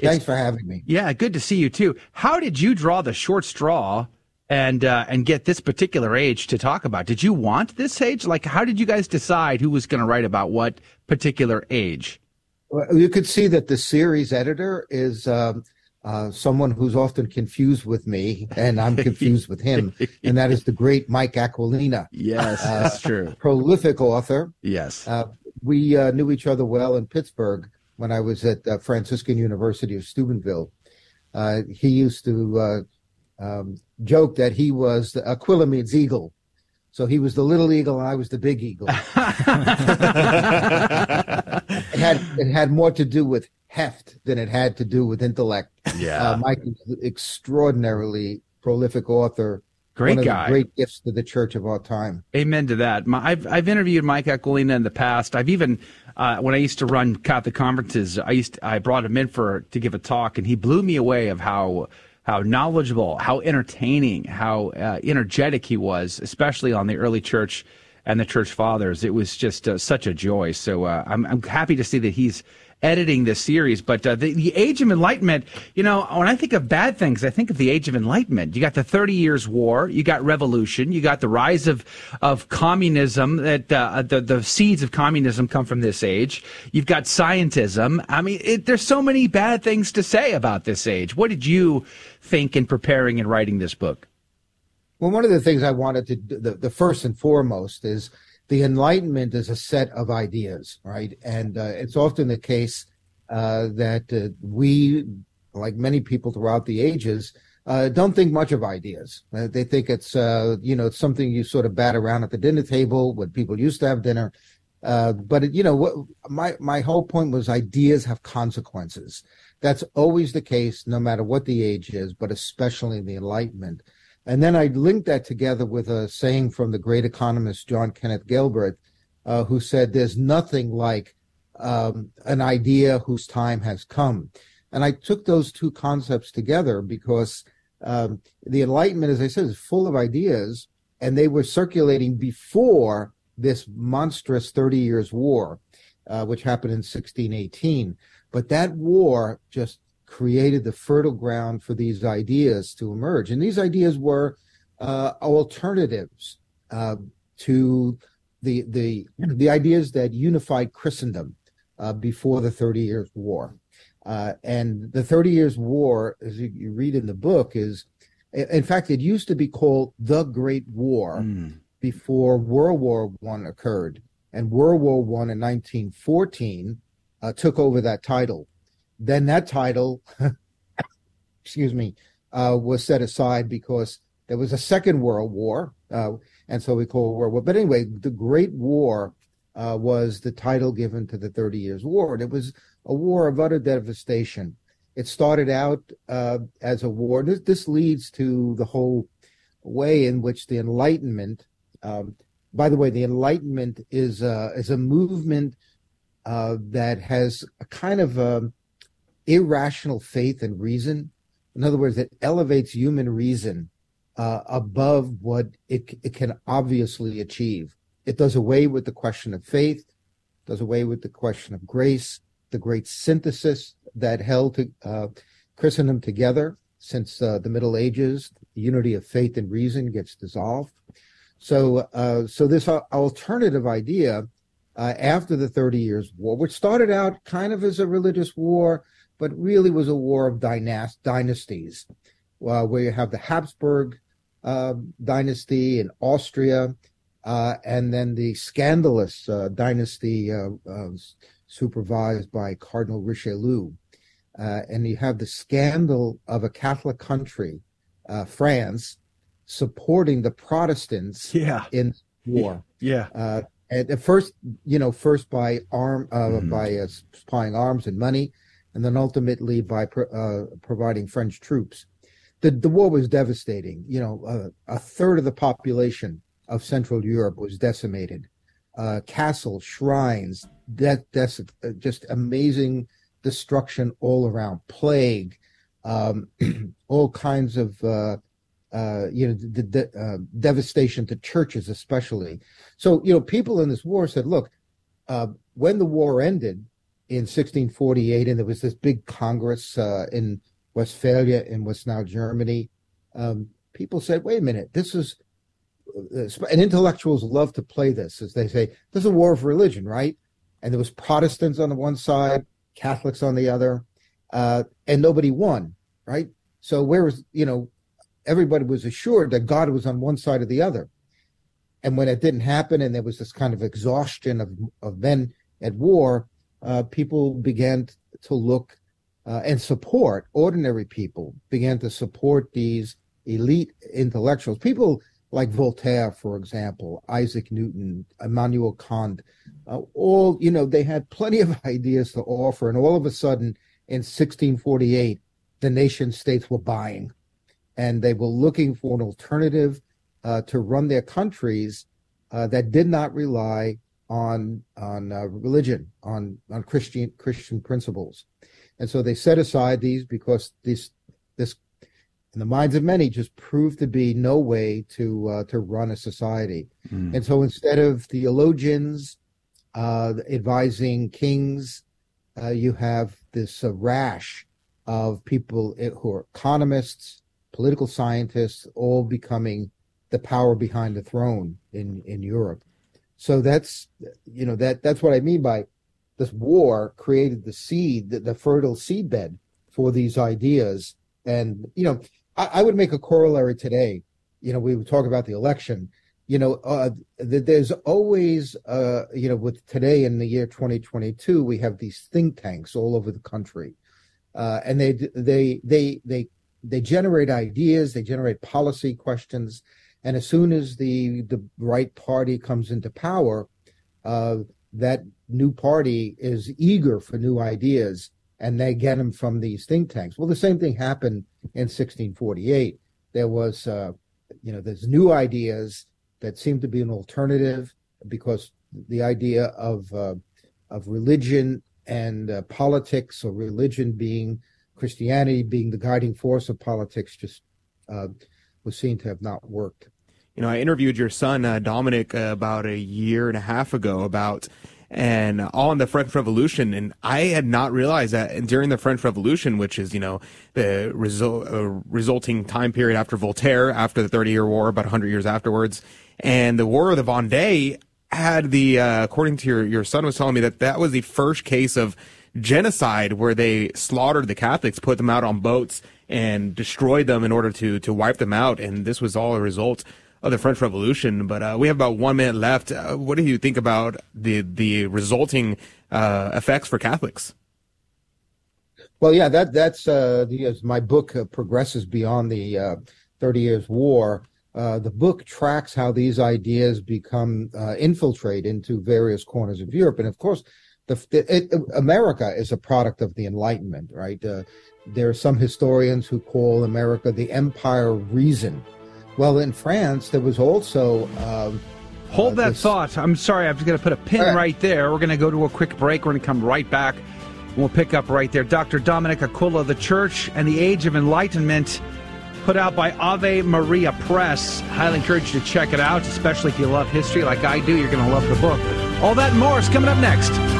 Speaker 11: Thanks for having me.
Speaker 1: Yeah, good to see you too. How did you draw the short straw and uh, and get this particular age to talk about. Did you want this age? Like, how did you guys decide who was going to write about what particular age?
Speaker 11: Well, you could see that the series editor is um, uh, someone who's often confused with me, and I'm confused with him, and that is the great Mike Aquilina.
Speaker 1: Yes, uh, that's true.
Speaker 11: Prolific author.
Speaker 1: Yes.
Speaker 11: Uh, we uh, knew each other well in Pittsburgh when I was at uh, Franciscan University of Steubenville. Uh, he used to um, joke that he was Aquila means eagle. So he was the little eagle and I was the big eagle. <laughs> it had it had more to do with heft than it had to do with intellect.
Speaker 1: Yeah,
Speaker 11: uh, Mike is extraordinarily prolific author.
Speaker 1: Great guy.
Speaker 11: great gifts to the church of our time.
Speaker 1: Amen to that. My, I've I've interviewed Mike Aquilina in the past. I've even uh, when I used to run Catholic conferences, I used to, I brought him in for to give a talk, and he blew me away of how how knowledgeable, how entertaining, how uh, energetic he was, especially on the early church and the church fathers. It was just uh, such a joy. So uh, I'm, I'm happy to see that he's editing this series. But uh, the, the Age of Enlightenment, you know, when I think of bad things, I think of the Age of Enlightenment. You got the Thirty Years' War, you got revolution, you got the rise of of communism. That uh, the the seeds of communism come from this age. You've got scientism. I mean, it, there's so many bad things to say about this age. What did you think in preparing and writing this book?
Speaker 11: Well, one of the things I wanted to do, the, the first and foremost is the Enlightenment is a set of ideas, right? And uh, it's often the case uh, that uh, we, like many people throughout the ages, uh, don't think much of ideas. Uh, they think it's, uh, you know, it's something you sort of bat around at the dinner table when people used to have dinner. but it, you know, what, my my whole point was ideas have consequences. That's always the case, no matter what the age is, but especially in the Enlightenment. And then I linked that together with a saying from the great economist John Kenneth Galbraith, uh, who said, There's nothing like um, an idea whose time has come. And I took those two concepts together because um, the Enlightenment, as I said, is full of ideas, and they were circulating before this monstrous 30 Years' War, uh, which happened in 1618. But that war just created the fertile ground for these ideas to emerge. And these ideas were uh, alternatives uh, to the the the ideas that unified Christendom uh, before the Thirty Years' War. Uh, and the Thirty Years' War, as you, you, read in the book, is in fact it used to be called the Great War mm. before World War One occurred, and World War One in 1914 uh, took over that title then that title, <laughs> excuse me, uh, was set aside because there was a second world war, uh, and so we call it World War. But anyway, the Great War uh, was the title given to the Thirty Years' War, and it was a war of utter devastation. It started out uh, as a war. This, this, leads to the whole way in which the Enlightenment. Um, by the way, the Enlightenment is is a movement uh, that has a kind of a um, irrational faith and reason. In other words, it elevates human reason uh, above what it, it can obviously achieve. It does away with the question of faith, does away with the question of grace, the great synthesis that held to, uh, Christendom together since uh, the Middle Ages. The unity of faith and reason gets dissolved. So, uh, so this alternative idea uh, after the Thirty Years' War, which started out kind of as a religious war, but really was a war of dynast- dynasties, uh, where you have the Habsburg uh, dynasty in Austria, uh, and then the scandalous uh, dynasty uh, supervised by Cardinal Richelieu. Uh, and you have the scandal of a Catholic country, France, supporting the Protestants
Speaker 1: yeah.
Speaker 11: in war.
Speaker 1: Yeah.
Speaker 11: at first, you know, first by arm mm. by supplying arms and money, and then ultimately by uh, providing French troops. The, the war was devastating. You know, uh, a third of the population of Central Europe was decimated. Uh, castles, shrines, that that's uh, just amazing destruction all around. Plague, um, <clears throat> all kinds of uh, uh, you know the, the devastation to churches, especially. So you know, people in this war said, "Look, when the war ended, in 1648, and there was this big congress uh, in Westphalia, in what's now Germany. Um, people said, wait a minute, this is, uh, and intellectuals love to play this, as they say, this is a war of religion, right? And there was Protestants on the one side, Catholics on the other, uh, and nobody won, right? So where was, you know, everybody was assured that God was on one side or the other. And when it didn't happen and there was this kind of exhaustion of, of men at war, uh, people began to look uh, and support ordinary people, began to support these elite intellectuals. People like Voltaire, for example, Isaac Newton, Immanuel Kant, uh, all, you know, they had plenty of <laughs> ideas to offer. And all of a sudden, in 1648, the nation states were buying and they were looking for an alternative uh, to run their countries uh, that did not rely on on uh, religion, on on Christian Christian principles, and so they set aside these because this this in the minds of many just proved to be no way to uh, to run a society, mm. and so instead of theologians uh, advising kings, uh, you have this rash of people who are economists, political scientists, all becoming the power behind the throne in in Europe. So that's you know that that's what I mean by this war created the seed, the, the fertile seedbed for these ideas. And you know, I, I, would make a corollary today. You know, we would talk about the election. You know, uh, there's always, uh, you know, with today in the year 2022, we have these think tanks all over the country, uh, and they they they they they generate ideas, they generate policy questions, and as soon as the the right party comes into power, uh, that new party is eager for new ideas, and they get them from these think tanks. Well, the same thing happened in 1648. There was, uh, you know, there's new ideas that seem to be an alternative because the idea of uh, of religion and uh, politics, or religion being Christianity being the guiding force of politics, just uh, was seen to have not worked.
Speaker 2: You know, I interviewed your son uh, Dominic uh, about a year and a half ago about and all in the French Revolution. And I had not realized that during the French Revolution, which is, you know, the result, uh, resulting time period after Voltaire, after the Thirty Year War, about 100 years afterwards, and the War of the Vendée had the, uh, according to your, your son was telling me that that was the first case of genocide where they slaughtered the Catholics, put them out on boats and destroyed them in order to, to wipe them out. And this was all a result of the French Revolution. But uh, we have about one minute left. Uh, what do you think about the the resulting uh, effects for Catholics?
Speaker 11: Well, yeah, that that's uh, my book uh, progresses beyond the uh, Thirty Years' War. the book tracks how these ideas become infiltrate into various corners of Europe, and of course, the, it, America is a product of the Enlightenment, right? There are some historians who call America the empire of reason well, in France, there was also. Um,
Speaker 1: Hold uh, that this... thought. I'm sorry, I'm just going to put a pin right. right there. We're going to go to a quick break. We're going to come right back. We'll pick up right there. Dr. Dominic Aquila, The Church and the Age of Enlightenment, put out by Ave Maria Press. Highly encourage you to check it out, especially if you love history like I do. You're going to love the book. All that and more is coming up next.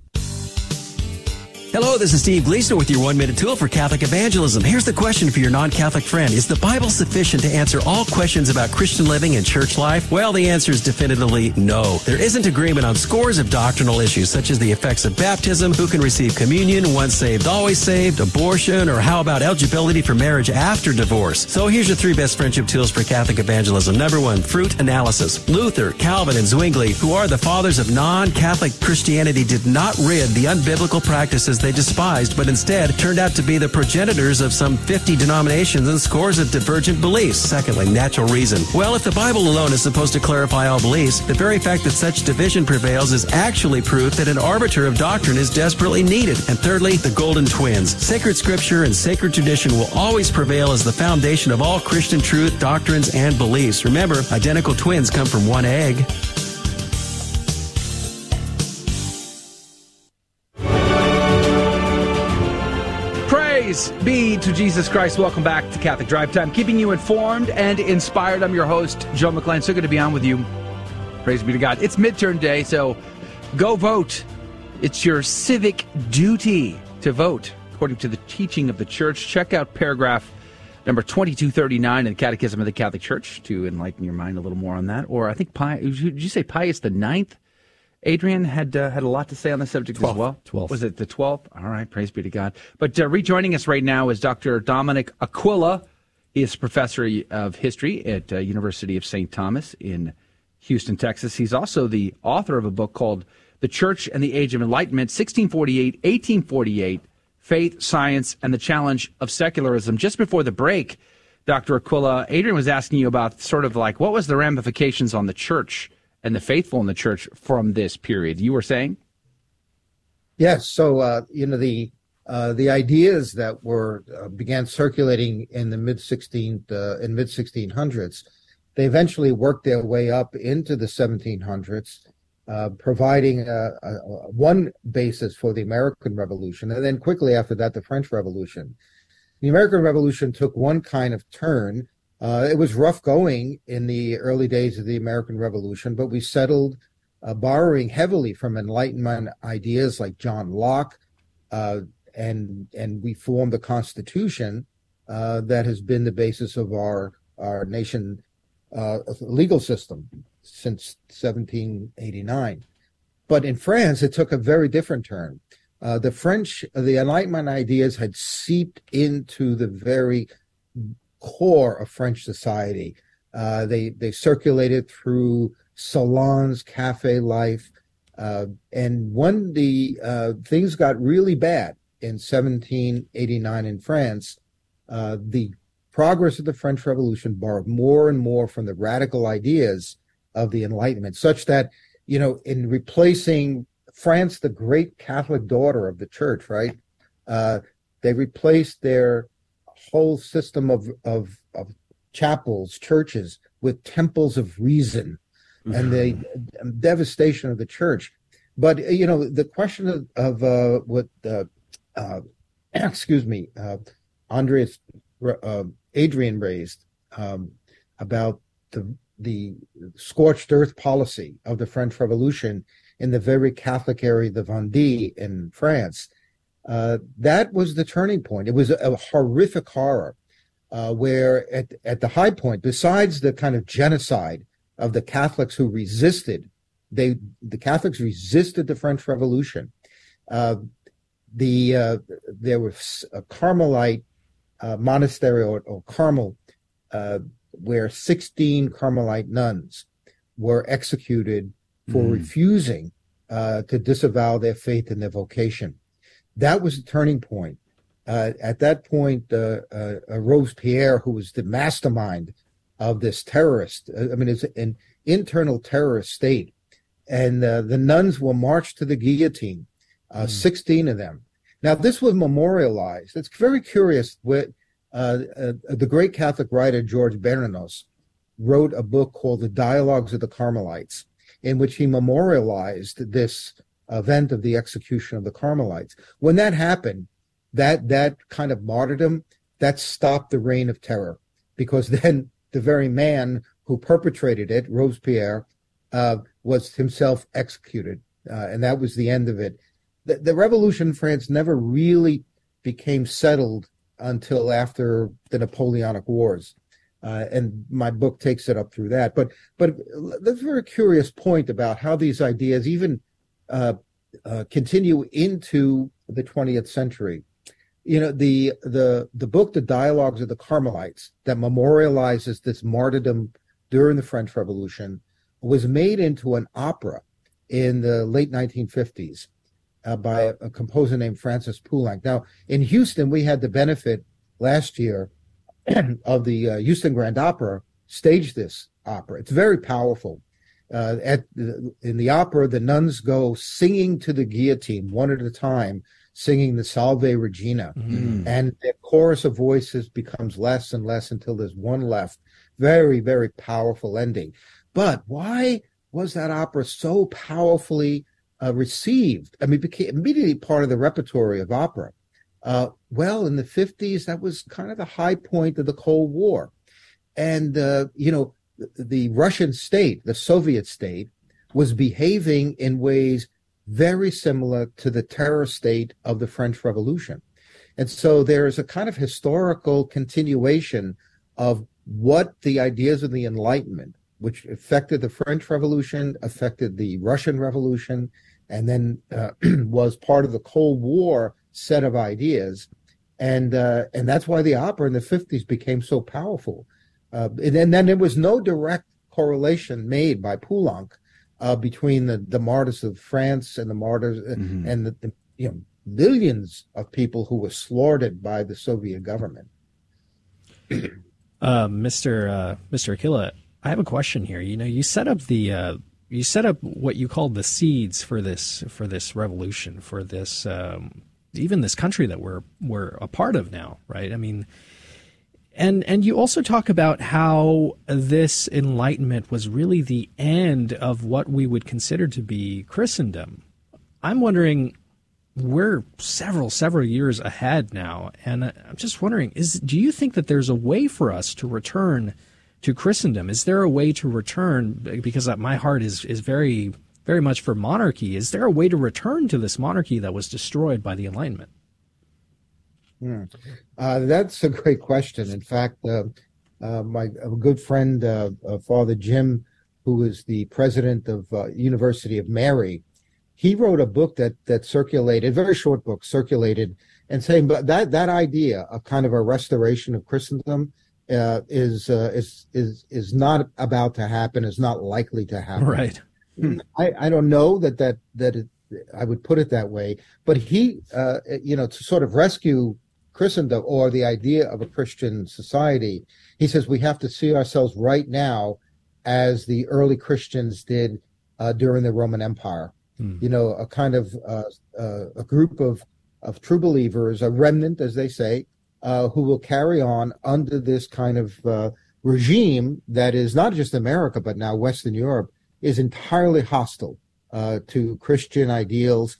Speaker 12: Hello, this is Steve Gleason with your one minute tool for Catholic evangelism. Here's the question for your non Catholic friend Is the Bible sufficient to answer all questions about Christian living and church life? Well, the answer is definitively no. There isn't agreement on scores of doctrinal issues, such as the effects of baptism, who can receive communion, once saved, always saved, abortion, or how about eligibility for marriage after divorce. So here's your three best friendship tools for Catholic evangelism. Number one, fruit analysis. Luther, Calvin, and Zwingli, who are the fathers of non Catholic Christianity, did not rid the unbiblical practices they despised, but instead turned out to be the progenitors of some 50 denominations and scores of divergent beliefs. Secondly, natural reason. Well, if the Bible alone is supposed to clarify all beliefs, the very fact that such division prevails is actually proof that an arbiter of doctrine is desperately needed. And thirdly, the golden twins. Sacred scripture and sacred tradition will always prevail as the foundation of all Christian truth, doctrines, and beliefs. Remember, identical twins come from one egg.
Speaker 1: Praise be to Jesus Christ. Welcome back to Catholic Drive Time, keeping you informed and inspired. I'm your host, Joe McClane. So good to be on with you. Praise be to God. It's midterm day, so go vote. It's your civic duty to vote, according to the teaching of the church. Check out paragraph number 2239 in the Catechism of the Catholic Church to enlighten your mind a little more on that. Or I think, Pi, did you say Pius the Ninth? Adrian had uh, had a lot to say on the subject
Speaker 3: 12th,
Speaker 1: as well.
Speaker 3: 12th.
Speaker 1: Was it the 12th? All right, praise be to God. But uh, rejoining us right now is Dr. Dominic Aquila. He is professor of history at uh, University of St. Thomas in Houston, Texas. He's also the author of a book called The Church and the Age of Enlightenment, 1648, 1848, Faith, Science, and the Challenge of Secularism. Just before the break, Dr. Aquila, Adrian was asking you about sort of like what was the ramifications on the church and the faithful in the church from this period. You were saying?
Speaker 11: Yes. So uh, you know the uh, the ideas that were uh, began circulating in the mid 16th uh, in mid 1600s, they eventually worked their way up into the 1700s, uh, providing a, a, a one basis for the American Revolution, and then quickly after that, the French Revolution. The American Revolution took one kind of turn uh, it was rough going in the early days of the American Revolution, but we settled uh, borrowing heavily from Enlightenment ideas like John Locke, uh, and and we formed the constitution uh, that has been the basis of our our nation uh, legal system since 1789. But in France, it took a very different turn. Uh, the French, the Enlightenment ideas had seeped into the very core of French society. Uh, they they circulated through salons, cafe life, uh, and when the uh, things got really bad in 1789 in France, uh, the progress of the French Revolution borrowed more and more from the radical ideas of the Enlightenment, such that you know, in replacing France, the great Catholic daughter of the Church, right? Uh, they replaced their whole system of, of, of chapels, churches with temples of reason and the mm-hmm. devastation of the church. But, you know, the question of, of uh, what, uh, uh, <clears throat> excuse me, uh, Andreas, uh, Adrian raised um, about the, the scorched earth policy of the French Revolution in the very Catholic area, the Vendée in France, uh, that was the turning point. It was a, a horrific horror uh, where, at, at the high point, besides the kind of genocide of the Catholics who resisted, they the Catholics resisted the French Revolution. Uh, the uh, there was a Carmelite uh, monastery or, or Carmel where 16 Carmelite nuns were executed for mm. refusing to disavow their faith and their vocation that was a turning point. Uh, at that point, uh, uh, uh Robespierre, who was the mastermind of this terrorist, uh, I mean, it's an internal terrorist state, and uh, the nuns were marched to the guillotine, mm. 16 of them. Now, this was memorialized. It's very curious. With, the great Catholic writer George Bernanos wrote a book called The Dialogues of the Carmelites, in which he memorialized this event of the execution of the Carmelites. When that happened, that that kind of martyrdom that stopped the reign of terror because <laughs> then the very man who perpetrated it, Robespierre, uh, was himself executed, uh, and that was the end of it. The, the, revolution in France never really became settled until after the Napoleonic Wars. Uh, and my book takes it up through that. But but that's a very curious point about how these ideas, even uh, uh, continue into the 20th century. You know, the the the book, The Dialogues of the Carmelites, that memorializes this martyrdom during the French Revolution, was made into an opera in the late 1950s. uh, by a, a, composer named Francis Poulenc. Now, in Houston, we had the benefit last year <clears throat> of the uh, Houston Grand Opera stage this opera. It's very powerful. Uh, at the, in the opera, the nuns go singing to the guillotine one at a time, singing the Salve Regina, mm. and the chorus of voices becomes less and less until there's one left. Very, very powerful ending. But why was that opera so powerfully uh, received? I mean, became immediately part of the repertory of opera. Uh, well, in the 50s, that was kind of the high point of the Cold War. And, uh, you know, the, Russian state, the Soviet state, was behaving in ways very similar to the terror state of the French Revolution. And so there is a kind of historical continuation of what the ideas of the Enlightenment, which affected the French Revolution, affected the Russian Revolution, and then uh, <clears throat> was part of the Cold War set of ideas, and uh, and that's why the opera in the fifties became so powerful. Uh, and, and, then there was no direct correlation made by Poulenc uh, between the, the martyrs of France and the martyrs uh, mm-hmm. and the, the, you know millions of people who were slaughtered by the Soviet government.
Speaker 3: Uh, Mr. Mr. Aquila, I have a question here. You know, you set up the uh, you set up what you called the seeds for this for this revolution for this um, even this country that we're we're a part of now, right? I mean, and and you also talk about how this enlightenment was really the end of what we would consider to be Christendom. I'm wondering we're several several years ahead now and I'm just wondering is do you think that there's a way for us to return to Christendom. Is there a way to return? Because my heart is is very very much for monarchy. Is there a way to return to this monarchy that was destroyed by the Enlightenment?
Speaker 11: Hmm. Uh, that's a great question. In fact, uh, uh, my good friend uh, uh, Father Jim, who is the president of uh, University of Mary, he wrote a book that that circulated, very short book, circulated, and saying, but that that idea of kind of a restoration of Christendom uh, is uh, is is is not about to happen. Is not likely to happen.
Speaker 3: Right.
Speaker 11: I, I don't know that that that it, I would put it that way. But he, uh, you know, to sort of rescue Christendom or the idea of a Christian society, he says we have to see ourselves right now as the early Christians did uh, during the Roman Empire. Hmm. You know, a kind of uh, uh, a group of of true believers, a remnant, as they say, uh, who will carry on under this kind of uh, regime that is not just America, but now Western Europe is entirely hostile uh, to Christian ideals.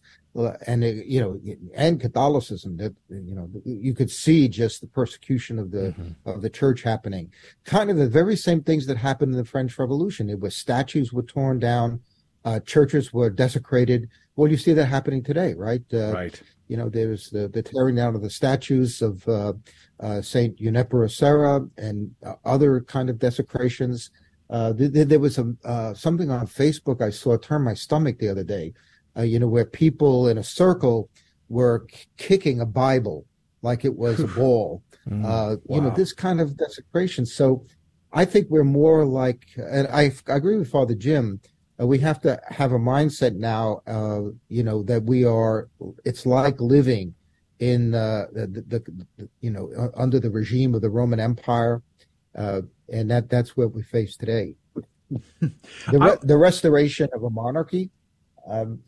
Speaker 11: And you know, and Catholicism. That you know, you could see just the persecution of the mm-hmm. of the church happening. Kind of the very same things that happened in the French Revolution. It was statues were torn down, uh, churches were desecrated. Well, you see that happening today, right?
Speaker 1: Uh, right.
Speaker 11: You know, there's the, the tearing down of the statues of uh, uh, Saint Junipero Serra and uh, other kind of desecrations. Uh, th- there was a, uh, something on Facebook I saw turn my stomach the other day. Uh, you know, where people in a circle were k- kicking a Bible like it was a <laughs> ball. Mm, wow. You know, this kind of desecration. So I think we're more like, and I, I agree with Father Jim uh, we have to have a mindset now, uh, you know, that we are, it's like living in uh, the, the, the, you know, under the regime of the Roman Empire. Uh, and that that's what we face today. <laughs> the, re- the restoration of a monarchy, um,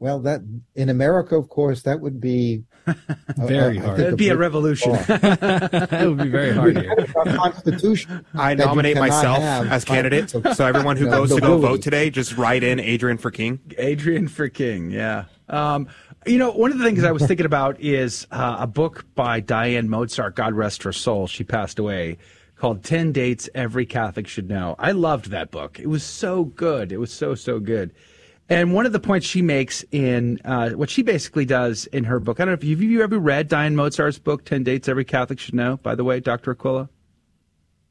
Speaker 11: well, that in America, of course, that would be <laughs>
Speaker 3: very uh, hard.
Speaker 1: That'd be a revolution.
Speaker 3: that <laughs> would be very hard. Here.
Speaker 11: Constitution.
Speaker 2: I nominate myself as candidate. So everyone who goes to go vote today, just write in Adrian for King.
Speaker 1: Adrian for King. Yeah. Um, you know, one of the things I was thinking about is uh, a book by Diane Moczar. God rest her soul. She passed away. Called 10 Dates Every Catholic Should Know. I loved that book. It was so good. It was so, so good. And one of the points she makes in uh, what she basically does in her book, I don't know if you've you ever read Diane Moczar's book, 10 Dates Every Catholic Should Know, by the way, Dr. Aquila?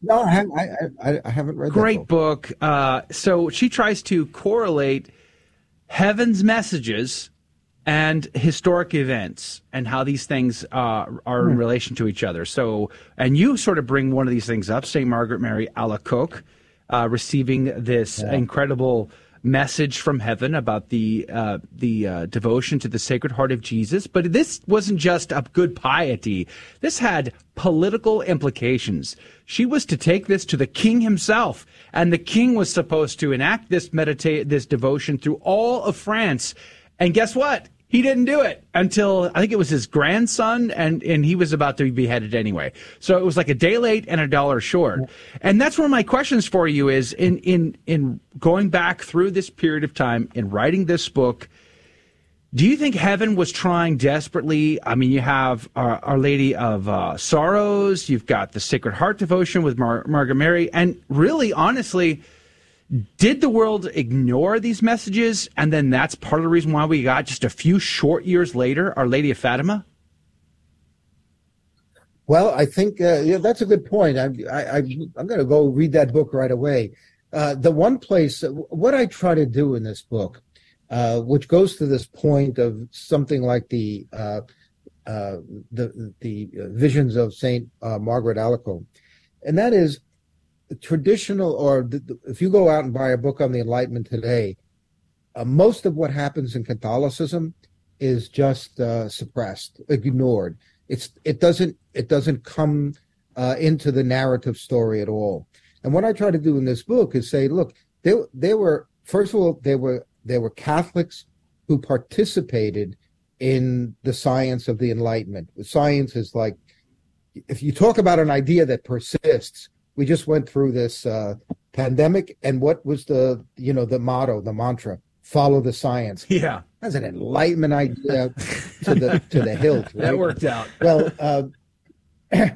Speaker 11: No, I haven't, I, I haven't read
Speaker 1: Great
Speaker 11: book.
Speaker 1: book. Uh, so she tries to correlate heaven's messages and historic events and how these things uh, are in hmm. relation to each other. So, and you sort of bring one of these things up, St. Margaret Mary Alacoque, uh, receiving this yeah. incredible message from heaven about the uh, the uh, devotion to the Sacred Heart of Jesus. But this wasn't just a good piety. This had political implications. She was to take this to the king himself, and the king was supposed to enact this meditate this devotion through all of France. And guess what? He didn't do it until I think it was his grandson, and, and he was about to be beheaded anyway. So it was like a day late and a dollar short. And that's one of my questions for you is in, in, in going back through this period of time in writing this book, do you think heaven was trying desperately? I mean, you have Our, Our Lady of uh, Sorrows, you've got the Sacred Heart devotion with Mar- Margaret Mary, and really, honestly, did the world ignore these messages? And then that's part of the reason why we got just a few short years later Our Lady of Fatima?
Speaker 11: Well, I think uh, yeah, that's a good point. I, I, I'm going to go read that book right away. Uh, the one place, what I try to do in this book, uh, which goes to this point of something like the uh, uh, the the visions of Saint uh, Margaret Alacoque, and that is traditional. Or the, the, if you go out and buy a book on the Enlightenment today, most of what happens in Catholicism is just suppressed, ignored. It's it doesn't it doesn't come uh, into the narrative story at all. And what I try to do in this book is say, look, they they were first of all they were they were Catholics who participated in the science of the Enlightenment. Science is like if you talk about an idea that persists. We just went through this uh, pandemic, and what was the you know the motto, the mantra? Follow the science.
Speaker 1: Yeah,
Speaker 11: that's an Enlightenment idea <laughs> to the to the hilt. Right?
Speaker 1: That worked out.
Speaker 11: Well, uh, <clears throat>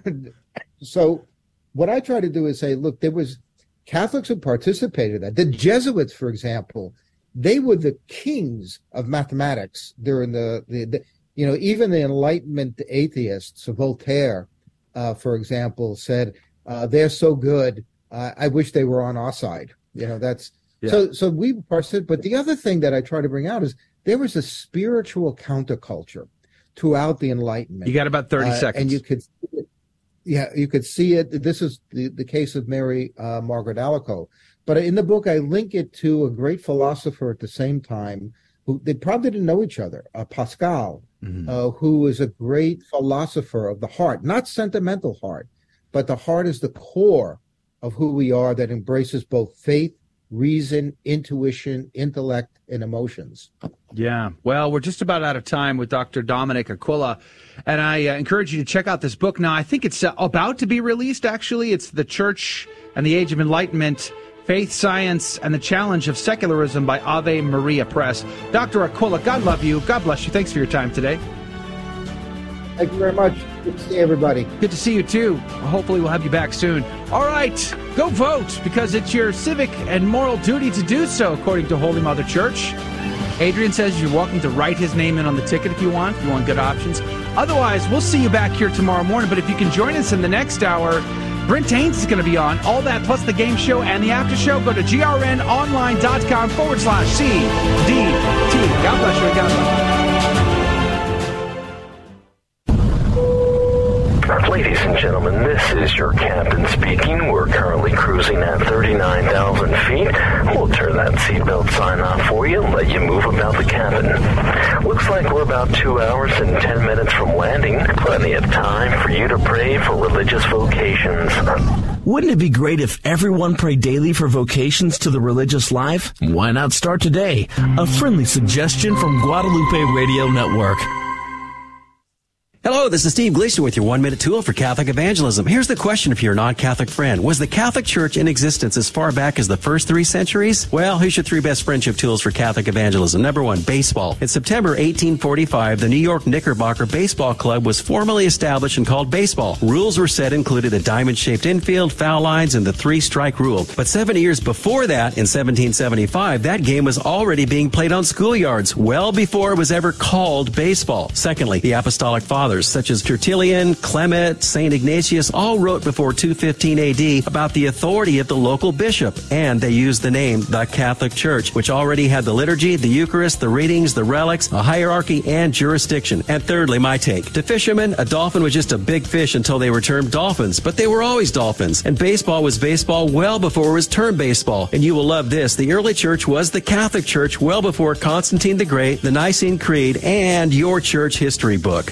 Speaker 11: so what I try to do is say, look, there was Catholics who participated in that. The Jesuits, for example, they were the kings of mathematics during the, the, the you know, even the Enlightenment atheists, Voltaire, uh, for example, said, uh, they're so good. Uh, I wish they were on our side. You know, that's yeah. so, so we participated. But the other thing that I try to bring out is there was a spiritual counterculture throughout the Enlightenment.
Speaker 1: You got about 30
Speaker 11: Uh,
Speaker 1: seconds.
Speaker 11: And you could, yeah, you could see it. This is the, the case of Mary uh, Margaret Alacoque. But in the book, I link it to a great philosopher at the same time who they probably didn't know each other, uh, Pascal, uh, who is a great philosopher of the heart, not sentimental heart, but the heart is the core of who we are that embraces both faith, reason, intuition, intellect, and emotions.
Speaker 1: Yeah. Well, we're just about out of time with Dr. Dominic Aquila. And I uh, encourage you to check out this book now. I think it's uh, about to be released, actually. It's The Church and the Age of Enlightenment Faith, Science, and the Challenge of Secularism by Ave Maria Press. Dr. Aquila, God love you. God bless you. Thanks for your time today.
Speaker 11: Thank you very much. Good to see everybody.
Speaker 1: Good to see you too. Hopefully, we'll have you back soon. All right, go vote because it's your civic and moral duty to do so, according to Holy Mother Church. Adrian says you're welcome to write his name in on the ticket if you want, if you want good options. Otherwise, we'll see you back here tomorrow morning. But if you can join us in the next hour, Brent Haynes is going to be on. All that plus the game show and the after show. Go to grnonline.com forward slash CDT. God bless you. God bless you.
Speaker 13: And gentlemen, this is your captain speaking. We're currently cruising at 39,000 feet. We'll turn that seatbelt sign off for you and let you move about the cabin. Looks like we're about two hours and 10 minutes from landing. Plenty of time for you to pray for religious vocations.
Speaker 14: Wouldn't it be great if everyone prayed daily for vocations to the religious life? Why not start today? A friendly suggestion from Guadalupe Radio Network.
Speaker 12: Hello, this is Steve Gleason with your one minute tool for Catholic evangelism. Here's the question for your non Catholic friend Was the Catholic Church in existence as far back as the first three centuries? Well, here's your three best friendship tools for Catholic evangelism. Number one, baseball. In September 1845, the New York Knickerbocker Baseball Club was formally established and called baseball. Rules were set included a diamond shaped infield, foul lines, and the three strike rule. But seven years before that, in 1775, that game was already being played on schoolyards, well before it was ever called baseball. Secondly, the Apostolic Fathers. Fathers such as Tertullian, Clement, St. Ignatius all wrote before 215 AD about the authority of the local bishop, and they used the name the Catholic Church, which already had the liturgy, the Eucharist, the readings, the relics, a hierarchy, and jurisdiction. And thirdly, my take. To fishermen, a dolphin was just a big fish until they were termed dolphins, but they were always dolphins. And baseball was baseball well before it was termed baseball. And you will love this. The early church was the Catholic Church well before Constantine the Great, the Nicene Creed, and your church history book.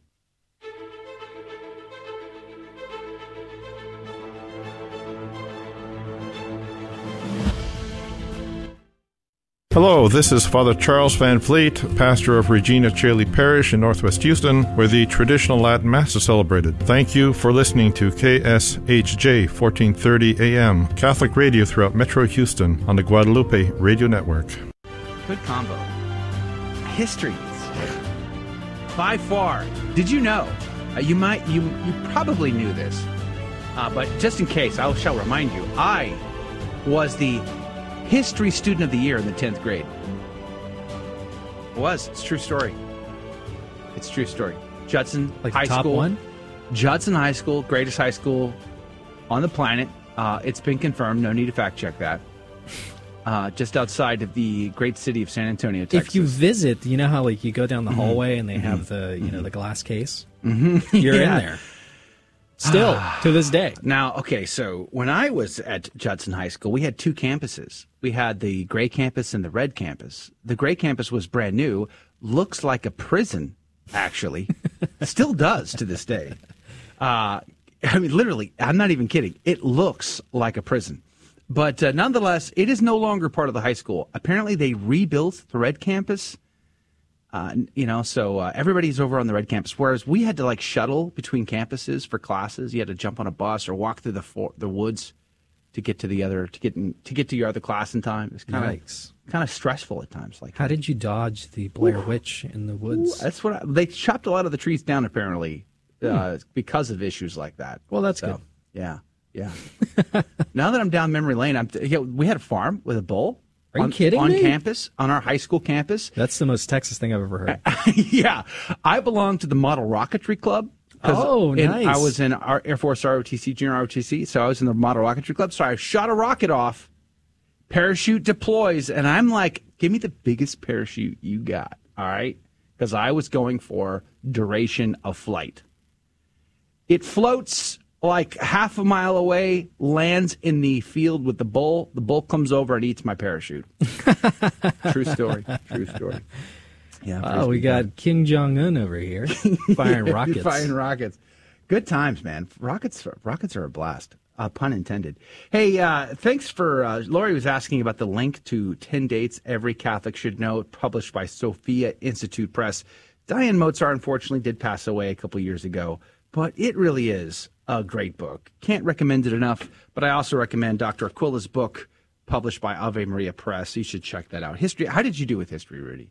Speaker 15: Hello, this is Father Charles Van Fleet, pastor of Regina Caeli Parish in Northwest Houston, where the traditional Latin Mass is celebrated. Thank you for listening to KSHJ 1430 AM, Catholic radio throughout Metro Houston on the Guadalupe Radio Network.
Speaker 1: Good combo. Histories. By far. Did you know? Uh, you might, you, you probably knew this, uh, but just in case, I shall remind you. I was the history student of the year in the 10th grade. It was. It's a true story. It's a true story. Judson
Speaker 3: Like
Speaker 1: High School.
Speaker 3: one?
Speaker 1: Judson High School, greatest high school on the planet. Uh, it's been confirmed. No need to fact check that. <laughs> Uh, just outside of the great city of San Antonio, Texas.
Speaker 3: If you visit, you know how like you go down the
Speaker 1: Mhm.
Speaker 3: hallway and they
Speaker 1: Mhm.
Speaker 3: have the you know the glass case.
Speaker 1: Mhm. <laughs>
Speaker 3: You're
Speaker 1: Yeah.
Speaker 3: in there. Still to this day.
Speaker 1: Now, okay, so when I was at Judson High School, we had two campuses. We had the gray campus and the red campus. The gray campus was brand new, looks like a prison, actually. <laughs> Still does to this day. Uh, I mean, literally, I'm not even kidding. It looks like a prison. But uh, nonetheless, it is no longer part of the high school. Apparently, they rebuilt the red campus. Uh, you know, so uh, everybody's over on the red campus. Whereas we had to like shuttle between campuses for classes. You had to jump on a bus or walk through the for- the woods to get to the other to get in, to get to your other class in time. It's kind of kind of stressful at times. Like
Speaker 3: How did you dodge the Blair Witch in the woods?
Speaker 1: that's what I, they chopped a lot of the trees down apparently uh, because of issues like that.
Speaker 3: Well, that's
Speaker 1: So,
Speaker 3: good.
Speaker 1: Yeah, yeah. <laughs> now that I'm down memory lane, I'm yeah, we had a farm with a bull.
Speaker 3: Are you
Speaker 1: on,
Speaker 3: kidding
Speaker 1: On
Speaker 3: me?
Speaker 1: campus, on our high school campus.
Speaker 3: That's the most Texas thing I've ever heard. <laughs>
Speaker 1: yeah, I belong to the Model Rocketry Club.
Speaker 3: Oh, nice.
Speaker 1: I was in our Air Force ROTC, junior ROTC, so I was in the Model Rocketry Club. So I shot a rocket off, parachute deploys, and I'm like, give me the biggest parachute you got, all right? Because I was going for duration of flight. It floats like half a mile away, lands in the field with the bull. The bull comes over and eats my parachute. <laughs> True story. True story. Yeah.
Speaker 3: Oh, we got Kim Jong Un over here <laughs> firing rockets.
Speaker 1: Firing rockets. Good times, man. Rockets. Rockets are a blast. Uh, pun intended. Hey, uh, thanks for. Uh, Lori was asking about the link to 10 dates every Catholic should know, published by Sophia Institute Press. Diane Moczar, unfortunately, did pass away a couple years ago, but it really is a great book. Can't recommend it enough, but I also recommend Dr. Aquila's book, published by Ave Maria Press. You should check that out. History. How did you do with history, Rudy?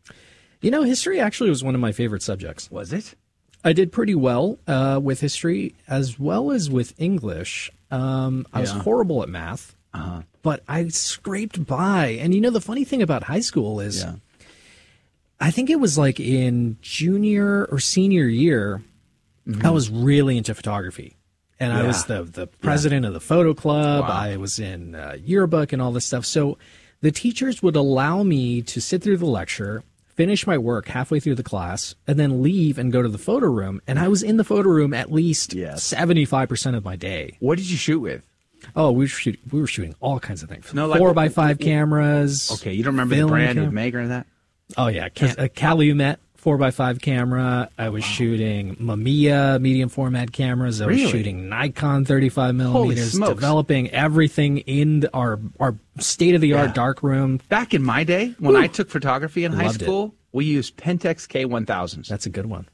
Speaker 3: You know, history actually was one of my favorite subjects.
Speaker 1: Was it?
Speaker 3: I did pretty well uh, with history as well as with English. Um, I was horrible at math,
Speaker 1: Uh-huh.
Speaker 3: but I scraped by. And you know, the funny thing about high school is, yeah. I think it was like in junior or senior year, I was really into photography. And I was the, the president of the photo club. I was in uh, yearbook and all this stuff. So the teachers would allow me to sit through the lecture, finish my work halfway through the class, and then leave and go to the photo room. And I was in the photo room at least 75% of my day.
Speaker 1: What did you shoot with?
Speaker 3: Oh, we were shooting, we were shooting all kinds of things.
Speaker 1: No, like-
Speaker 3: Four by five cameras.
Speaker 1: Okay, you don't remember the brand with Meg or that?
Speaker 3: Oh yeah, Ca- uh, Calumet four by five camera. I was shooting Mamiya medium format cameras. I was
Speaker 1: Really?
Speaker 3: shooting Nikon 35 millimeters. Developing everything in our our state of the art
Speaker 1: Yeah.
Speaker 3: dark room.
Speaker 1: Back in my day, when I took photography in high
Speaker 3: Loved it.
Speaker 1: school, we used Pentax K1000s.
Speaker 3: That's a good one.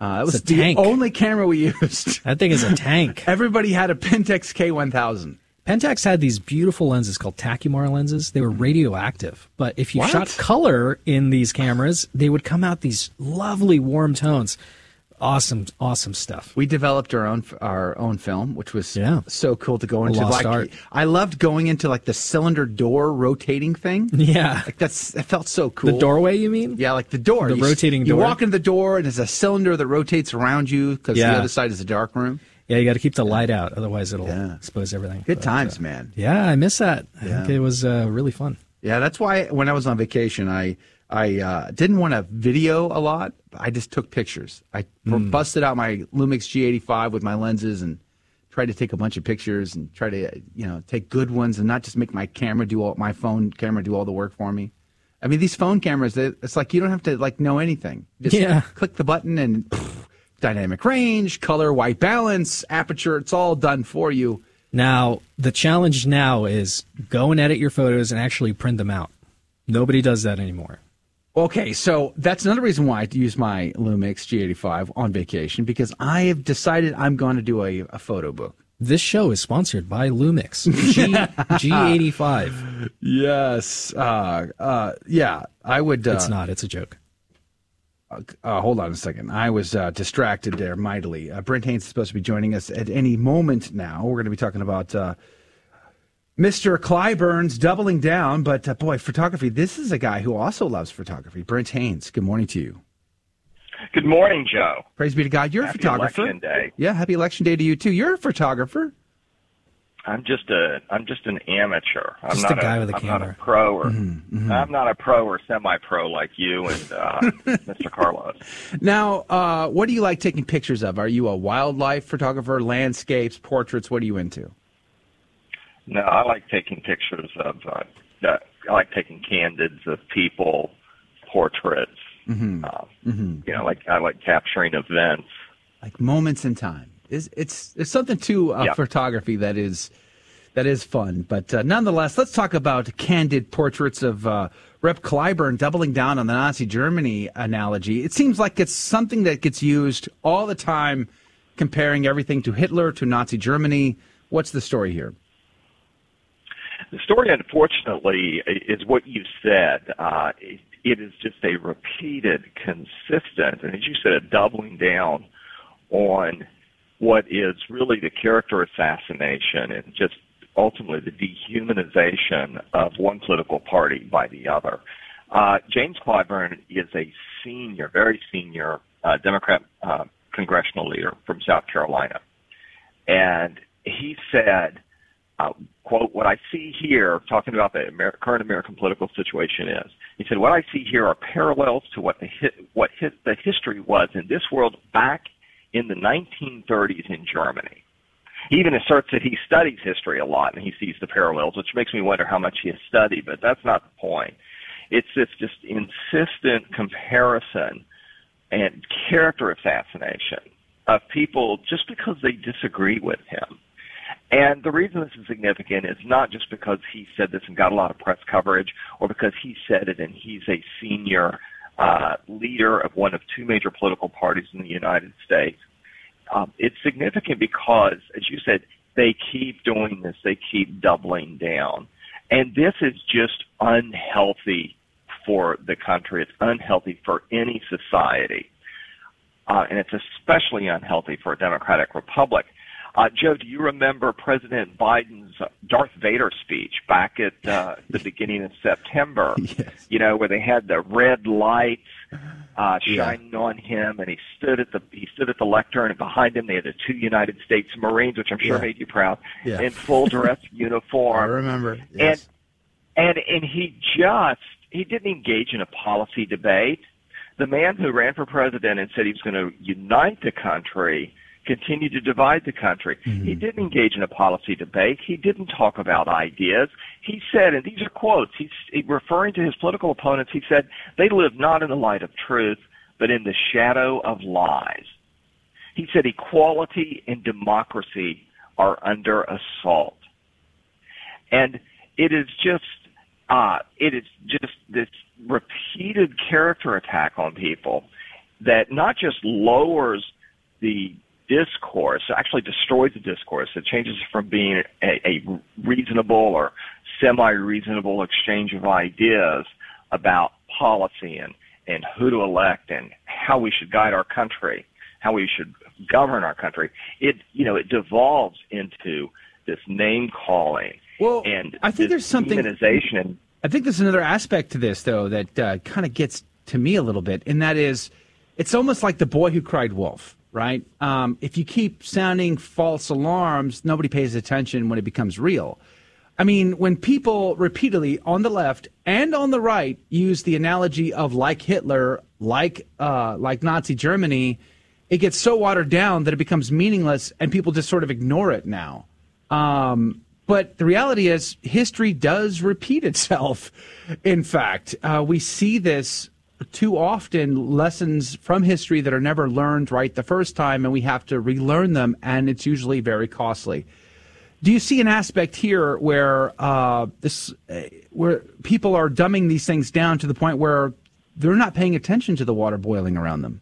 Speaker 1: Uh, that
Speaker 3: It's
Speaker 1: was
Speaker 3: a
Speaker 1: the
Speaker 3: tank.
Speaker 1: only camera we <laughs> used.
Speaker 3: That thing is a tank.
Speaker 1: Everybody had a Pentax K1000.
Speaker 3: Pentax had these beautiful lenses called Takumar lenses. They were hmm. radioactive, but if you
Speaker 1: What?
Speaker 3: shot color in these cameras, they would come out these lovely warm tones. Awesome, awesome stuff.
Speaker 1: We developed our own our own film, which was
Speaker 3: Yeah.
Speaker 1: so cool to go into.
Speaker 3: lost
Speaker 1: like,
Speaker 3: art.
Speaker 1: I loved going into like the cylinder door rotating thing. <laughs>
Speaker 3: Yeah.
Speaker 1: like that's that felt so cool.
Speaker 3: The doorway, you mean?
Speaker 1: Yeah, like the door,
Speaker 3: The
Speaker 1: You
Speaker 3: rotating
Speaker 1: You
Speaker 3: door?
Speaker 1: walk into the door, and there's a cylinder that rotates around you because
Speaker 3: Yeah.
Speaker 1: the other side is a dark room.
Speaker 3: Yeah, you got to keep the light out, otherwise it'll expose everything.
Speaker 1: Good
Speaker 3: But,
Speaker 1: times,
Speaker 3: uh,
Speaker 1: man.
Speaker 3: Yeah, I miss that. I think it was uh, really fun.
Speaker 1: Yeah, that's why when I was on vacation, I I uh, didn't want to video a lot. I just took pictures. I
Speaker 3: Hmm.
Speaker 1: busted out my Lumix G85 with my lenses and tried to take a bunch of pictures and try to you know take good ones and not just make my camera do all my phone camera do all the work for me. I mean, these phone cameras, they, it's like you don't have to like know anything. Just
Speaker 3: Yeah.
Speaker 1: click the button and pff, <laughs> dynamic range, color, white balance, aperture. It's all done for you.
Speaker 3: Now, the challenge now is go and edit your photos and actually print them out. Nobody does that anymore.
Speaker 1: Okay, so that's another reason why I use my Lumix G85 on vacation because I have decided I'm going to do a, a photo book.
Speaker 3: This show is sponsored by Lumix G, <laughs> G85.
Speaker 1: Yes. Uh, uh, yeah, I would. Uh,
Speaker 3: It's not. It's a joke.
Speaker 1: Uh, hold on a second. I was uh, distracted there mightily. Uh, Brent Haynes is supposed to be joining us at any moment now. We're going to be talking about uh, Mr. Clyburn's doubling down. But uh, boy, photography, this is a guy who also loves photography. Brent Haynes, good morning to you.
Speaker 16: Good morning, Joe.
Speaker 1: Praise be to God. You're
Speaker 16: Happy
Speaker 1: a photographer.
Speaker 16: Election Day.
Speaker 1: Yeah, happy election day to you too. You're a photographer.
Speaker 16: I'm just a I'm just an amateur. I'm
Speaker 3: Just
Speaker 16: not
Speaker 3: a guy with a
Speaker 16: I'm not a pro or
Speaker 1: Mm-hmm,
Speaker 16: I'm not a pro or semi-pro like you and uh, <laughs> Mr. Carlos.
Speaker 1: Now, uh, what do you like taking pictures of? Are you a wildlife photographer, landscapes, portraits? What are you into?
Speaker 16: No, I like taking pictures of. Uh, uh, I like taking candids of people, portraits.
Speaker 1: Mm-hmm.
Speaker 16: Uh,
Speaker 1: Mm-hmm.
Speaker 16: you know, like I like capturing events.
Speaker 1: Like moments in time. It's it's, it's something to uh,
Speaker 16: Yeah.
Speaker 1: photography that is that is fun. But uh, nonetheless, let's talk about candid portraits of uh, Rep. Clyburn doubling down on the Nazi Germany analogy. It seems like it's something that gets used all the time, comparing everything to Hitler to Nazi Germany. What's the story here?
Speaker 16: The story, unfortunately, is what you said. Uh, it, it is just a repeated, consistent, and as you said, a doubling down on what is really the character assassination and just ultimately the dehumanization of one political party by the other. Uh, James Clyburn is a senior, very senior uh, Democrat uh, congressional leader from South Carolina. And he said, uh, quote, what I see here, talking about the Amer- current American political situation is, he said, what I see here are parallels to what the, hi- what his, the history was in this world back in the 1930s in Germany. He even asserts that he studies history a lot and he sees the parallels, which makes me wonder how much he has studied, but that's not the point. It's this just insistent comparison and character assassination of people just because they disagree with him. And the reason this is significant is not just because he said this and got a lot of press coverage or because he said it and he's a senior uh, leader of one of two major political parties in the United States. Um, it's significant because, as you said, they keep doing this. They keep doubling down. And this is just unhealthy for the country. It's unhealthy for any society. Uh, and it's especially unhealthy for a democratic republic. Uh, Joe, do you remember President Biden's Darth Vader speech back at uh, the <laughs> beginning of September?
Speaker 1: Yes.
Speaker 16: You know, where they had the red lights uh,
Speaker 1: Yeah.
Speaker 16: shining on him, and he stood at the he stood at the lectern, and behind him they had the two United States Marines, which I'm sure
Speaker 1: Yeah.
Speaker 16: made you proud,
Speaker 1: Yeah.
Speaker 16: in full dress <laughs> uniform.
Speaker 1: I remember.
Speaker 16: And and and he just he didn't engage in a policy debate. The man who ran for president and said he was going to unite the country continued to divide the country. He didn't engage in a policy debate. He didn't talk about ideas. He said, and these are quotes, he's referring to his political opponents, he said, they live not in the light of truth, but in the shadow of lies. He said equality and democracy are under assault. And it is just, uh, it is just this repeated character attack on people that not just lowers the discourse, actually destroys the discourse. It changes from being a, a reasonable or semi-reasonable exchange of ideas about policy and, and who to elect and how we should guide our country, how we should govern our country. It, you know, it devolves into this name calling
Speaker 1: well,
Speaker 16: and
Speaker 1: I think there's something
Speaker 16: demonization.
Speaker 1: I think there's another aspect to this though that uh, kind of gets to me a little bit, and that is, it's almost like the boy who cried wolf, right? Um, if you keep sounding false alarms, nobody pays attention when it becomes real. I mean, when people repeatedly on the left and on the right use the analogy of like Hitler, like uh, like Nazi Germany, it gets so watered down that it becomes meaningless, and people just sort of ignore it now. Um, but the reality is, history does repeat itself. <laughs> In fact, uh, we see this too often lessons from history that are never learned right the first time, and we have to relearn them, and it's usually very costly. Do you see an aspect here where uh, this, uh, where people are dumbing these things down to the point where they're not paying attention to the water boiling around them?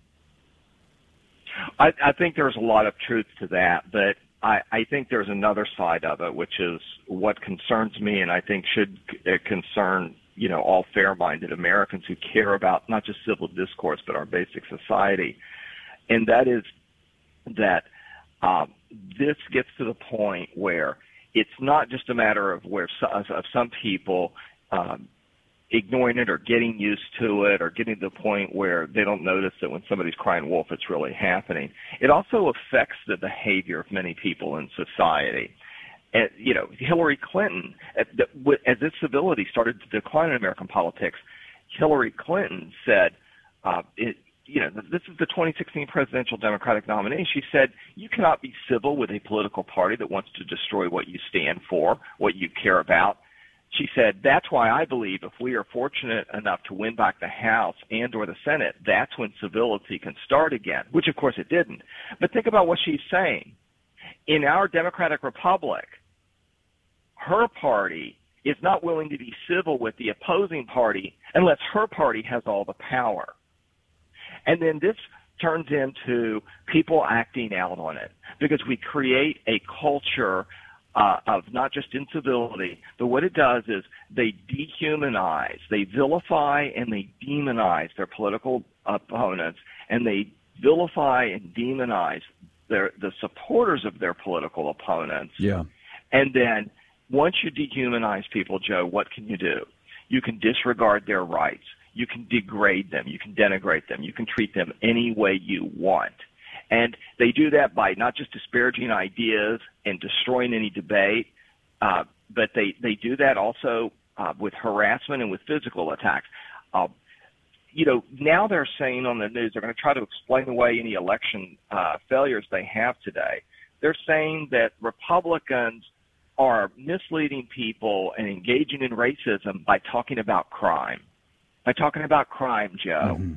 Speaker 16: I, I think there's a lot of truth to that, but I, I think there's another side of it, which is what concerns me, and I think should uh, concern you know all fair-minded Americans who care about not just civil discourse but our basic society, and that is that um, this gets to the point where it's not just a matter of where some, of some people um, ignoring it or getting used to it or getting to the point where they don't notice that when somebody's crying wolf, it's really happening. It also affects the behavior of many people in society. And, you know, Hillary Clinton, as this civility started to decline in American politics, Hillary Clinton said, uh, it, you know, this is the 2016 presidential Democratic nominee. She said, you cannot be civil with a political party that wants to destroy what you stand for, what you care about she said, that's why I believe if we are fortunate enough to win back the House and or the Senate, that's when civility can start again, which of course it didn't. But think about what she's saying. In our democratic republic, her party is not willing to be civil with the opposing party unless her party has all the power. And then this turns into people acting out on it because we create a culture uh, of not just incivility, but what it does is they dehumanize, they vilify and they demonize their political opponents, and they vilify and demonize their the supporters of their political opponents.
Speaker 1: Yeah.
Speaker 16: And then once you dehumanize people, Joe, what can you do? You can disregard their rights. You can degrade them. You can denigrate them. You can treat them any way you want. And they do that by not just disparaging ideas and destroying any debate, uh, but they, they do that also uh, with harassment and with physical attacks. Uh, you know, now they're saying on the news they're going to try to explain away any election uh, failures they have today. They're saying that Republicans are misleading people and engaging in racism by talking about crime. By talking about crime, Joe. Mm-hmm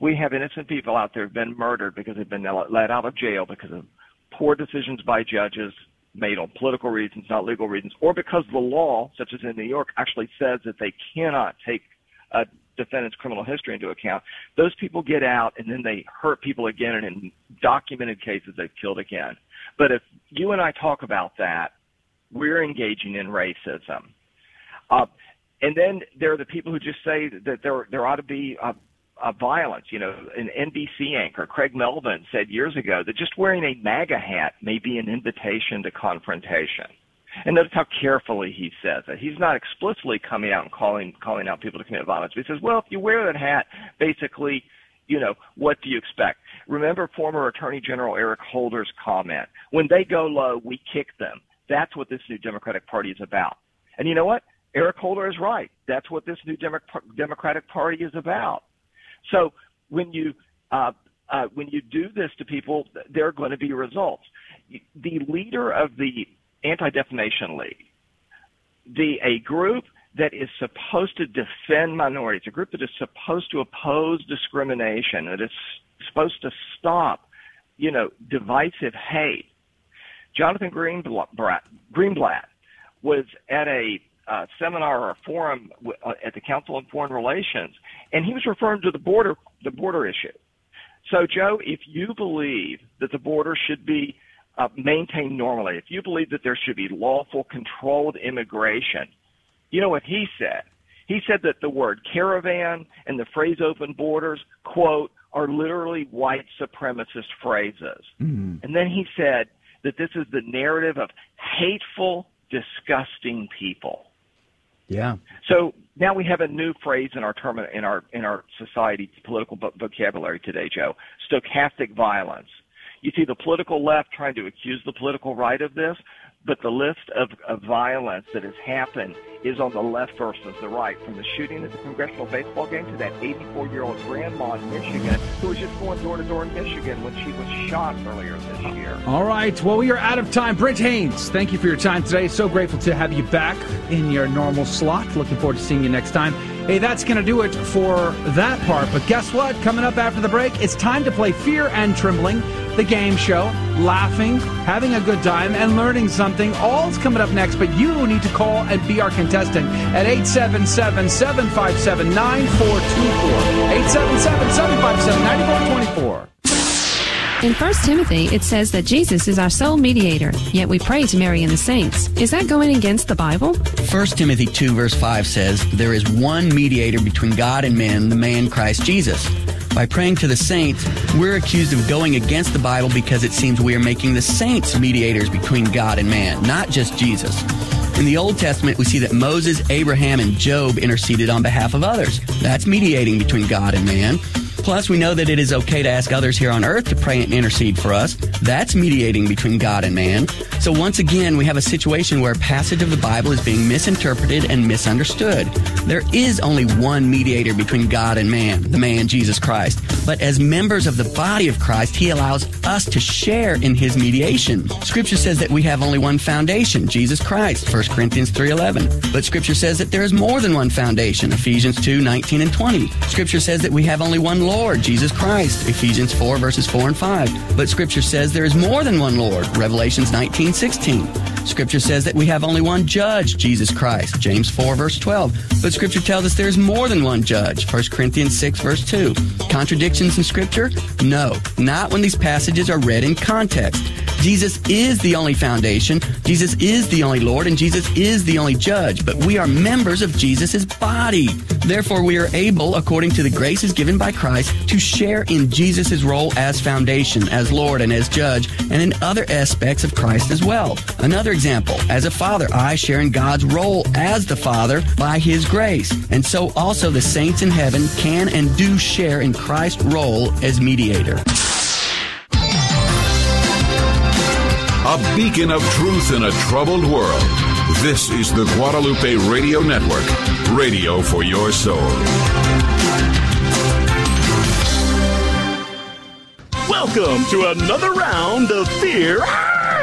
Speaker 16: we have innocent people out there who've been murdered because they've been let out of jail because of poor decisions by judges made on political reasons, not legal reasons, or because the law, such as in New York, actually says that they cannot take a defendant's criminal history into account. Those people get out and then they hurt people again, and in documented cases, they've killed again. But if you and I talk about that, we're engaging in racism. Uh, and then there are the people who just say that there there ought to be a, uh, violence. You know, an NBC anchor, Craig Melvin, said years ago that just wearing a MAGA hat may be an invitation to confrontation. And notice how carefully he says it. He's not explicitly coming out and calling calling out people to commit violence. But he says, well, if you wear that hat, basically, you know, what do you expect? Remember former Attorney General Eric Holder's comment: "When they go low, we kick them." That's what this new Democratic Party is about. And you know what? Eric Holder is right. That's what this new Demo- Democratic Party is about. So when you uh, uh, when you do this to people, there are going to be results. The leader of the Anti Defamation League, the a group that is supposed to defend minorities, a group that is supposed to oppose discrimination, that is supposed to stop, you know, divisive hate. Jonathan Greenblatt, Greenblatt was at a uh, seminar or a forum w- uh, at the Council on Foreign Relations, and he was referring to the border, the border issue. So, Joe, if you believe that the border should be uh, maintained normally, if you believe that there should be lawful, controlled immigration, you know what he said? He said that the word caravan and the phrase open borders, quote, are literally white supremacist phrases.
Speaker 1: Mm-hmm.
Speaker 16: And then he said that this is the narrative of hateful, disgusting people.
Speaker 1: Yeah.
Speaker 16: So now we have a new phrase in our term in our in our society political vocabulary today, Joe. Stochastic violence. You see the political left trying to accuse the political right of this, but the list of, of violence that has happened is on the left versus the right. From the shooting at the congressional baseball game to that 84 year old grandma in Michigan who was just going door to door in Michigan when she was shot earlier this year.
Speaker 1: All right. Well, we are out of time. Brent Haynes, thank you for your time today. So grateful to have you back in your normal slot. Looking forward to seeing you next time. Hey, that's going to do it for that part. But guess what? Coming up after the break, it's time to play Fear and Trembling, the game show, laughing, having a good time, and learning something. All's coming up next, but you need to call and be our contestant at 877 757 9424. 877 757 9424.
Speaker 17: In 1 Timothy, it says that Jesus is our sole mediator, yet we pray to Mary and the saints. Is that going against the Bible?
Speaker 18: 1 Timothy 2 verse 5 says, There is one mediator between God and men, the man Christ Jesus. By praying to the saints, we're accused of going against the Bible because it seems we are making the saints mediators between God and man, not just Jesus. In the Old Testament, we see that Moses, Abraham, and Job interceded on behalf of others. That's mediating between God and man. Plus, we know that it is okay to ask others here on earth to pray and intercede for us. That's mediating between God and man. So once again, we have a situation where a passage of the Bible is being misinterpreted and misunderstood. There is only one mediator between God and man, the man Jesus Christ. But as members of the body of Christ, he allows us to share in his mediation. Scripture says that we have only one foundation, Jesus Christ, 1 Corinthians 3.11. But Scripture says that there is more than one foundation, Ephesians 2:19 and 20. Scripture says that we have only one Lord, Jesus Christ, Ephesians 4 verses 4 and 5. But Scripture says there is more than one Lord, Revelations 19:16. Scripture says that we have only one judge, Jesus Christ, James 4 verse 12. But Scripture tells us there is more than one judge, 1 Corinthians 6 verse 2. Contradictions in Scripture? No, not when these passages are read in context. Jesus is the only foundation, Jesus is the only Lord, and Jesus is the only judge, but we are members of Jesus' body. Therefore, we are able, according to the graces given by Christ, to share in Jesus' role as foundation, as Lord, and as judge, and in other aspects of Christ as well. Another example, as a father, I share in God's role as the Father by His grace, and so also the saints in heaven can and do share in Christ's role as mediator.
Speaker 10: A beacon of truth in a troubled world. This is the Guadalupe Radio Network, radio for your soul.
Speaker 19: Welcome to another round of Fear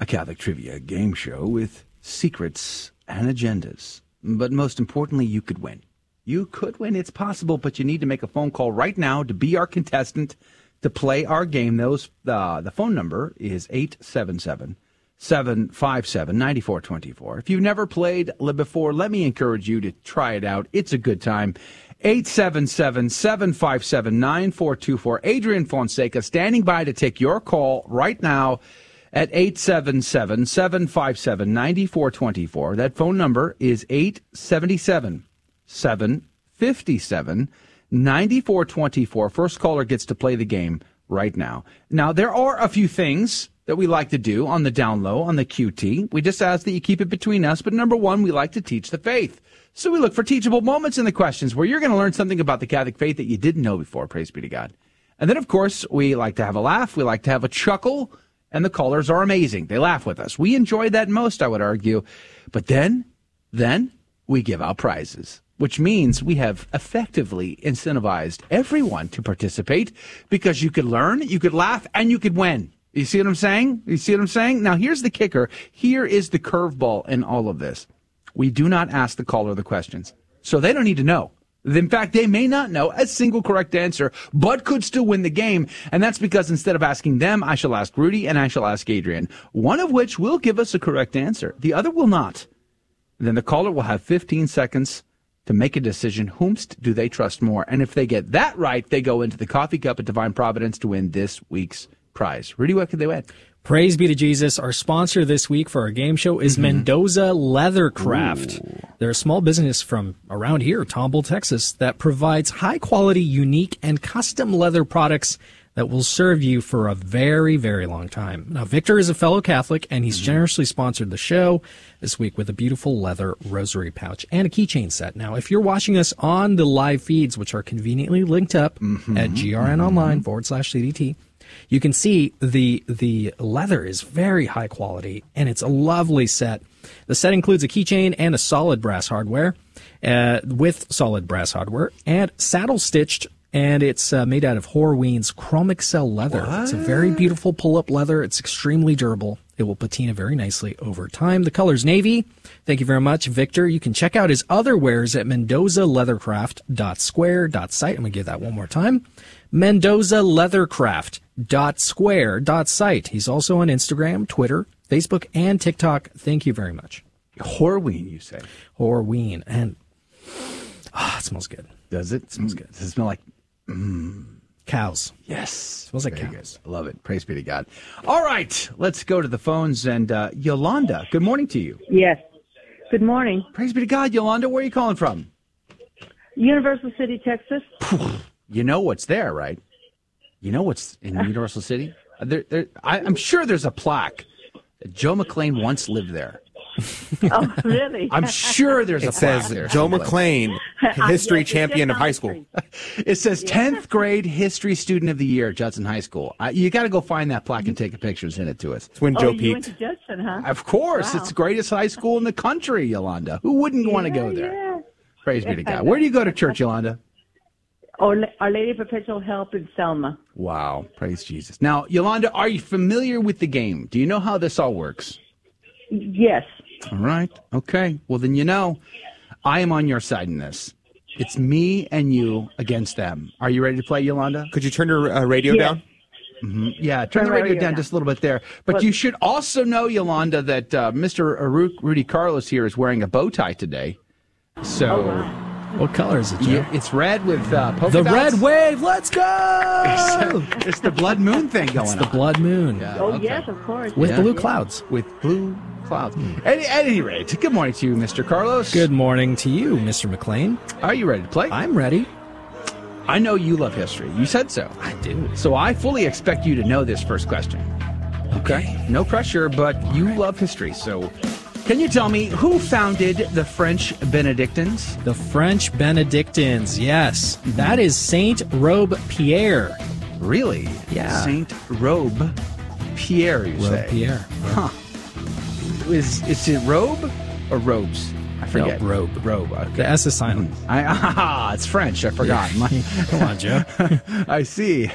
Speaker 1: a Catholic trivia game show with secrets and agendas. But most importantly, you could win. You could win. It's possible, but you need to make a phone call right now to be our contestant to play our game. Those uh, the phone number is 877 757 9424. If you've never played before, let me encourage you to try it out. It's a good time. 877 757 9424. Adrian Fonseca standing by to take your call right now at 877 757 9424. That phone number is 877 757 9424. First caller gets to play the game right now. Now, there are a few things that we like to do on the down low, on the QT. We just ask that you keep it between us. But number one, we like to teach the faith. So we look for teachable moments in the questions where you're going to learn something about the Catholic faith that you didn't know before. Praise be to God. And then, of course, we like to have a laugh. We like to have a chuckle. And the callers are amazing. They laugh with us. We enjoy that most, I would argue. But then, then we give out prizes, which means we have effectively incentivized everyone to participate because you could learn, you could laugh, and you could win. You see what I'm saying? You see what I'm saying? Now, here's the kicker. Here is the curveball in all of this. We do not ask the caller the questions. So they don't need to know. In fact, they may not know a single correct answer, but could still win the game. And that's because instead of asking them, I shall ask Rudy and I shall ask Adrian, one of which will give us a correct answer. The other will not. Then the caller will have 15 seconds to make a decision. Whomst do they trust more? And if they get that right, they go into the coffee cup at Divine Providence to win this week's prize. Rudy, what could they win?
Speaker 3: Praise be to Jesus. Our sponsor this week for our game show is mm-hmm. Mendoza Leathercraft. They're a small business from around here, Tomball, Texas, that provides high quality, unique, and custom leather products that will serve you for a very, very long time. Now, Victor is a fellow Catholic, and he's mm-hmm. generously sponsored the show this week with a beautiful leather rosary pouch and a keychain set. Now, if you're watching us on the live feeds, which are conveniently linked up mm-hmm. at grnonline forward slash CDT, you can see the the leather is very high quality and it's a lovely set. The set includes a keychain and a solid brass hardware, uh, with solid brass hardware and saddle stitched. And it's uh, made out of Horween's Chromexcel leather. It's a very beautiful pull up leather. It's extremely durable. It will patina very nicely over time. The color's navy. Thank you very much, Victor. You can check out his other wares at mendozaleathercraft.square.site. I'm going to give that one more time. mendozaleathercraft.square.site. He's also on Instagram, Twitter, Facebook, and TikTok. Thank you very much.
Speaker 1: Horween, you say?
Speaker 3: Horween. And ah, it smells good.
Speaker 1: Does it? smells good. Does it smell like
Speaker 3: cows?
Speaker 1: Yes.
Speaker 3: it smells like
Speaker 1: Very
Speaker 3: cows.
Speaker 1: good. I love it. Praise be to God. All right. Let's go to the phones. And uh, Yolanda, good morning to you.
Speaker 20: Yes. Good morning.
Speaker 1: Praise be to God. Yolanda, where are you calling from?
Speaker 20: Universal City, Texas. <laughs>
Speaker 1: You know what's there, right? You know what's in Universal City? Uh, There, there, I, I'm sure there's a plaque. that Joe McClane once lived there. <laughs>
Speaker 20: oh, really? <laughs>
Speaker 1: I'm sure there's a
Speaker 2: It
Speaker 1: plaque
Speaker 2: says
Speaker 1: there.
Speaker 2: Joe
Speaker 1: someplace.
Speaker 2: McClane, <laughs> history
Speaker 20: Yes,
Speaker 2: champion of high school.
Speaker 1: It says 10th grade history student of the year, Judson High School. Uh, you got to go find that plaque and take a picture and send it to us.
Speaker 2: It's when
Speaker 20: oh,
Speaker 2: Joe
Speaker 20: you went
Speaker 2: peaked.
Speaker 20: to Judson, huh?
Speaker 1: Of course,
Speaker 20: Wow.
Speaker 1: it's the greatest high school in the country, Yolanda. Who wouldn't want to go there?
Speaker 20: Yeah.
Speaker 1: Praise be to God. Where do you go to church, Yolanda?
Speaker 20: Our, Our Lady of Perpetual Help in Selma.
Speaker 1: Wow, praise Jesus. Now, Yolanda, are you familiar with the game? Do you know how this all works?
Speaker 20: Yes.
Speaker 1: All right. Okay. Well, then you know, I am on your side in this. It's me and you against them. Are you ready to play, Yolanda?
Speaker 2: Could you turn your uh, radio
Speaker 20: Yes.
Speaker 2: down?
Speaker 1: hmm Yeah, turn
Speaker 20: Turn
Speaker 1: the
Speaker 20: the
Speaker 1: radio
Speaker 20: radio
Speaker 1: down
Speaker 20: down.
Speaker 1: just a little bit there. But
Speaker 20: But-
Speaker 1: you should also know, Yolanda, that uh, Mr. Ru- Rudy Carlos here is wearing a bow tie today. So
Speaker 3: What color is it, Joe?
Speaker 1: you- it's red with uh, polka
Speaker 3: the
Speaker 1: dots.
Speaker 3: red wave. Let's go!
Speaker 1: it's the blood moon thing going on.
Speaker 3: It's the blood moon
Speaker 1: Yeah,
Speaker 20: Oh,
Speaker 1: okay.
Speaker 20: yes, of course.
Speaker 3: with
Speaker 1: Yeah.
Speaker 3: blue clouds.
Speaker 1: With blue clouds. At, at any rate, good morning to you, Mr. Carlos.
Speaker 3: Good morning to you, Mr. McClane.
Speaker 1: Are you ready to play?
Speaker 3: I'm ready.
Speaker 1: I know you love history. You said so.
Speaker 3: I do.
Speaker 1: So I fully expect you to know this first question. Okay. No pressure, but you love history. So can you tell me who founded the French Benedictines?
Speaker 3: The French Benedictines, yes. Mm-hmm. That is Saint Robespierre.
Speaker 1: Really?
Speaker 3: Yeah.
Speaker 1: Saint Robe Pierre, you say?
Speaker 3: Robespierre.
Speaker 1: Huh. Is, is it robe or robes? I forget.
Speaker 3: No, robe.
Speaker 1: Robe. Okay.
Speaker 3: The S is silent.
Speaker 1: I, <laughs> ah, it's French. I forgot. <laughs>
Speaker 3: Come on, Joe. <laughs>
Speaker 1: I see.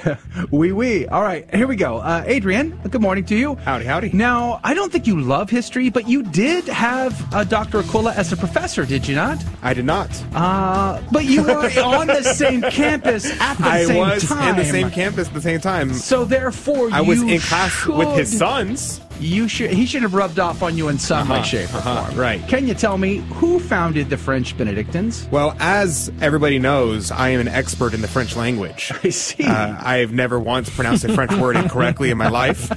Speaker 1: Oui, oui. All right, here we go. Uh, Adrian, good morning to you.
Speaker 2: Howdy, howdy.
Speaker 1: Now, I don't think you love history, but you did have uh, Dr. Aquila as a professor, did you not?
Speaker 2: I did not.
Speaker 1: Uh, but you were on the same campus at the
Speaker 2: I
Speaker 1: same time.
Speaker 2: I was in the same campus at the same time.
Speaker 1: So therefore,
Speaker 2: I was in class with his sons.
Speaker 1: You should. He should have rubbed off on you in some way,
Speaker 2: Uh-huh,
Speaker 1: shape, or
Speaker 2: uh-huh,
Speaker 1: form.
Speaker 2: right.
Speaker 1: Can you tell me who founded the French Benedictines?
Speaker 2: Well, as everybody knows, I am an expert in the French language. <laughs>
Speaker 1: I see.
Speaker 2: Uh, I have never once pronounced a French word incorrectly in my life,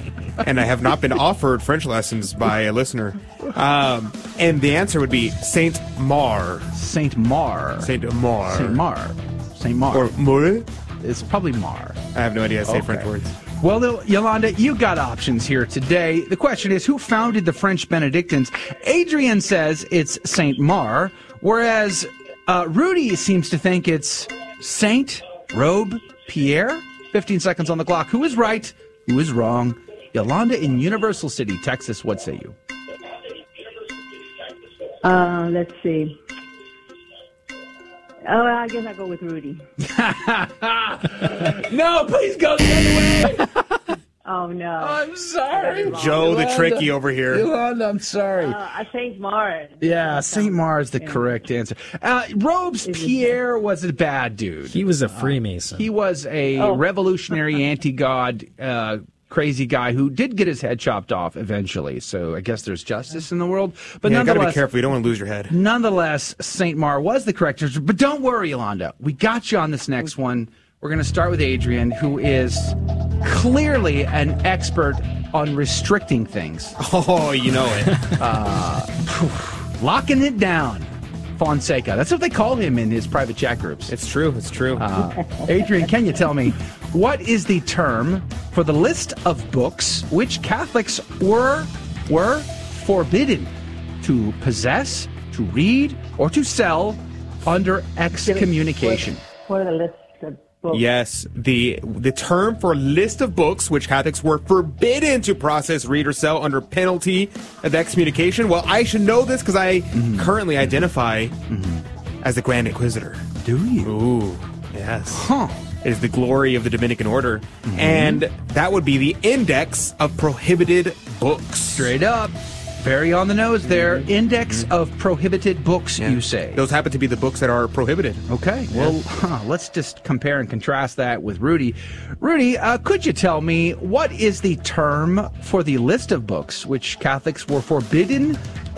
Speaker 2: and I have not been offered French lessons by a listener. Um, and the answer would be Saint Mar.
Speaker 1: Saint Mar.
Speaker 2: Saint Mar.
Speaker 1: Saint Mar. Saint Mar.
Speaker 2: Or Mar.
Speaker 1: it's probably Mar.
Speaker 2: I have no idea how to say
Speaker 1: Okay.
Speaker 2: French words.
Speaker 1: Well, Yolanda, you got options here today. The question is, who founded the French Benedictines? Adrian says it's Saint Mar. Whereas uh, Rudy seems to think it's Saint Robe Pierre. 15 seconds on the clock. Who is right? Who is wrong? Yolanda in Universal City, Texas. What say you?
Speaker 20: Uh, let's see. Oh, I guess I go with Rudy. <laughs>
Speaker 1: no, please go the other way. <laughs>
Speaker 20: Oh no!
Speaker 1: I'm sorry,
Speaker 2: Joe the tricky over here.
Speaker 1: Yolanda, I'm sorry.
Speaker 20: Uh, I think Mars.
Speaker 1: Yeah, Saint Mars the correct answer. Uh, Robes Pierre was a bad dude.
Speaker 3: He was a Freemason.
Speaker 1: He was a
Speaker 20: Oh.
Speaker 1: revolutionary anti-god, uh, crazy guy who did get his head chopped off eventually. So I guess there's justice in the world. But
Speaker 2: yeah, you gotta be
Speaker 1: nonetheless,
Speaker 2: careful. You don't want to lose your head.
Speaker 1: nonetheless, Saint Mar was the correct answer. But don't worry, Yolanda. We got you on this next one. We're going to start with Adrian, who is clearly an expert on restricting things. <laughs>
Speaker 2: Oh, you know it. <laughs>
Speaker 1: uh, phew, locking it down. Fonseca. That's what they call him in his private chat groups.
Speaker 2: It's true. It's true.
Speaker 1: Uh, Adrian, can you tell me what is the term for the list of books which Catholics were were forbidden to possess, to read, or to sell under excommunication?
Speaker 20: What are the list of books?
Speaker 2: Yes, the the term for list of books which Catholics were forbidden to process, read, or sell under penalty of excommunication. Well, I should know this because I mm-hmm. currently identify mm-hmm. as the Grand Inquisitor.
Speaker 1: Do you?
Speaker 2: Ooh, yes.
Speaker 1: Huh.
Speaker 2: Is the glory of the Dominican Order, and that would be the Index of Prohibited Books.
Speaker 1: Straight up. Very on the nose there. Index of prohibited books, you say.
Speaker 2: Those happen to be the books that are prohibited.
Speaker 1: Okay, well, huh, let's just compare and contrast that with Rudy. Rudy, uh, could you tell me what is the term for the list of books which Catholics were forbidden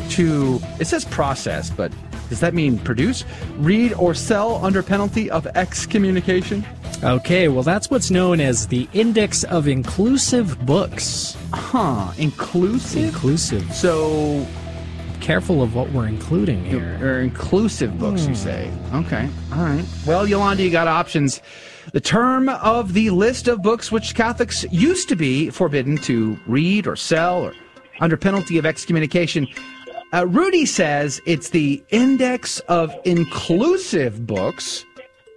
Speaker 1: to, it says process, but does that mean produce, read, or sell under penalty of excommunication?
Speaker 3: Okay, well, that's what's known as the Index of Inclusive Books.
Speaker 1: Huh, inclusive?
Speaker 3: Inclusive.
Speaker 1: So.
Speaker 3: Careful of what we're including here.
Speaker 1: Or inclusive books, you
Speaker 3: Hmm.
Speaker 1: say. Okay, all right. Well, Yolanda, you got options. The term of the list of books which Catholics used to be forbidden to read or sell or under penalty of excommunication. Uh, Rudy says it's the Index of Inclusive Books.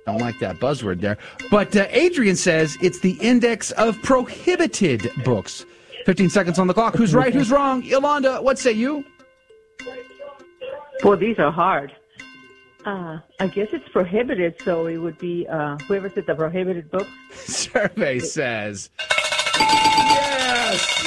Speaker 1: Don't like that buzzword there. But uh, Adrian says it's the Index of Prohibited Books. 15 seconds on the clock. Who's right? Who's wrong? Yolanda, what say you?
Speaker 20: Boy, these are hard. Uh, I guess it's prohibited, so it would be uh, whoever said the prohibited book. <laughs>
Speaker 1: Survey says. Yes!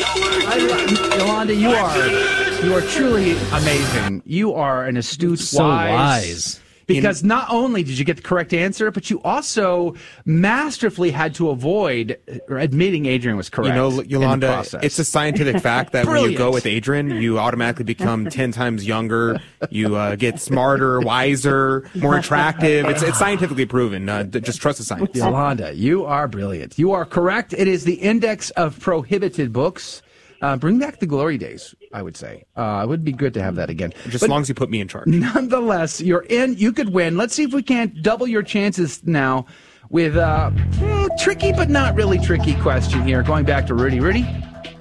Speaker 1: Yolanda, you are you are truly amazing. You are an astute,
Speaker 3: So wise.
Speaker 1: Because not only did you get the correct answer, but you also masterfully had to avoid admitting Adrian was correct.
Speaker 2: You know,
Speaker 1: in the
Speaker 2: Yolanda,
Speaker 1: process.
Speaker 2: it's a scientific <laughs> fact that when you go with Adrian, you automatically become <laughs> 10 times younger. You uh, get smarter, wiser, more attractive. It's, it's scientifically proven. Uh, just trust the science. <laughs>
Speaker 1: Yolanda, you are brilliant. You are correct. It is the index of prohibited books. Uh, bring back the glory days, I would say. Uh, it would be good to have that again.
Speaker 2: Just
Speaker 1: But
Speaker 2: as long as you put me in charge.
Speaker 1: Nonetheless, you're in. You could win. Let's see if we can't double your chances now with a hmm, tricky but not really tricky question here. Going back to Rudy. Rudy?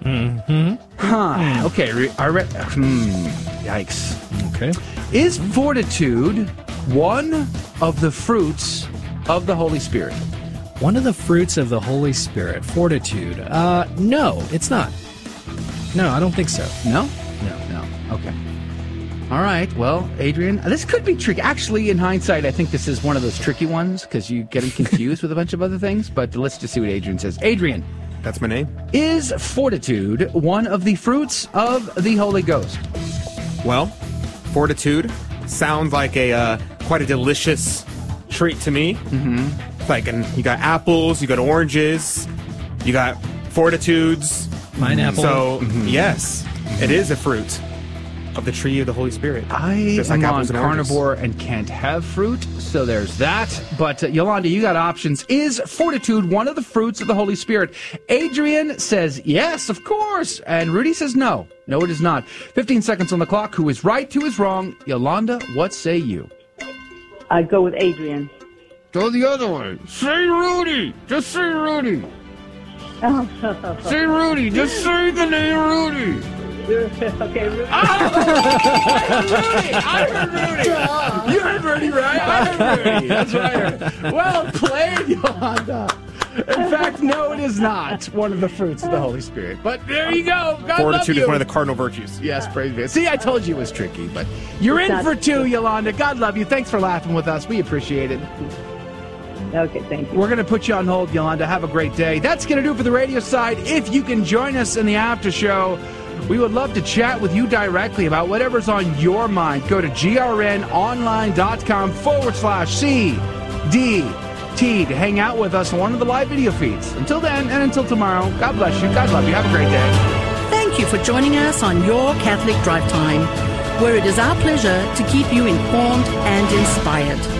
Speaker 3: Mm-hmm.
Speaker 1: Huh. Okay. Ru- I re- hmm. Yikes.
Speaker 3: Okay.
Speaker 1: Is fortitude one of the fruits of the Holy Spirit?
Speaker 3: One of the fruits of the Holy Spirit, fortitude. Uh, no, it's not. No, I don't think so.
Speaker 1: No?
Speaker 3: No.
Speaker 1: No. Okay. All right. Well, Adrian, this could be tricky. Actually, in hindsight, I think this is one of those tricky ones because you're getting confused with a bunch of other things. But let's just see what Adrian says. Adrian,
Speaker 2: That's my name.
Speaker 1: is fortitude one of the fruits of the Holy Ghost?
Speaker 2: Well, fortitude sounds like a uh, quite a delicious treat to me. Mm-hmm. Like, an, you got apples, you got oranges, you got fortitudes,
Speaker 3: Pineapple.
Speaker 2: So
Speaker 1: Mm-hmm.
Speaker 2: yes, it is a fruit of the tree of the Holy Spirit.
Speaker 1: I
Speaker 2: Just
Speaker 1: am
Speaker 2: like
Speaker 1: on
Speaker 2: apples and oranges.
Speaker 1: carnivore and can't have fruit, so there's that. But uh, Yolanda, you got options. Is fortitude one of the fruits of the Holy Spirit? Adrian says yes, of course, and Rudy says no. No, it is not. 15 seconds on the clock. Who is right? Who is wrong? Yolanda, what say you?
Speaker 20: I go with Adrian.
Speaker 1: Go the other way. Say Rudy. Just say Rudy. <laughs> Say Rudy. Just say the name Rudy. <laughs>
Speaker 20: okay, Rudy.
Speaker 1: I heard Rudy. I heard Rudy. You heard Rudy, right? I heard Rudy. That's what I heard. Well played, Yolanda. In fact, no, it is not one of the fruits of the Holy Spirit. But there you go. God love
Speaker 2: Fortitude
Speaker 1: you.
Speaker 2: is one of the cardinal virtues.
Speaker 1: Yes, praise be. See, I told you it was tricky, but you're in for two, Yolanda. God love you. Thanks for laughing with us. We appreciate it.
Speaker 20: Okay, thank you.
Speaker 1: We're going to put you on hold, Yolanda. Have a great day. That's going to do it for the radio side. If you can join us in the after show, we would love to chat with you directly about whatever's on your mind. Go to grnonline.com forward slash CDT to hang out with us on one of the live video feeds. Until then, and until tomorrow, God bless you. God love you. Have a great day.
Speaker 21: Thank you for joining us on Your Catholic Drive Time, where it is our pleasure to keep you informed and inspired.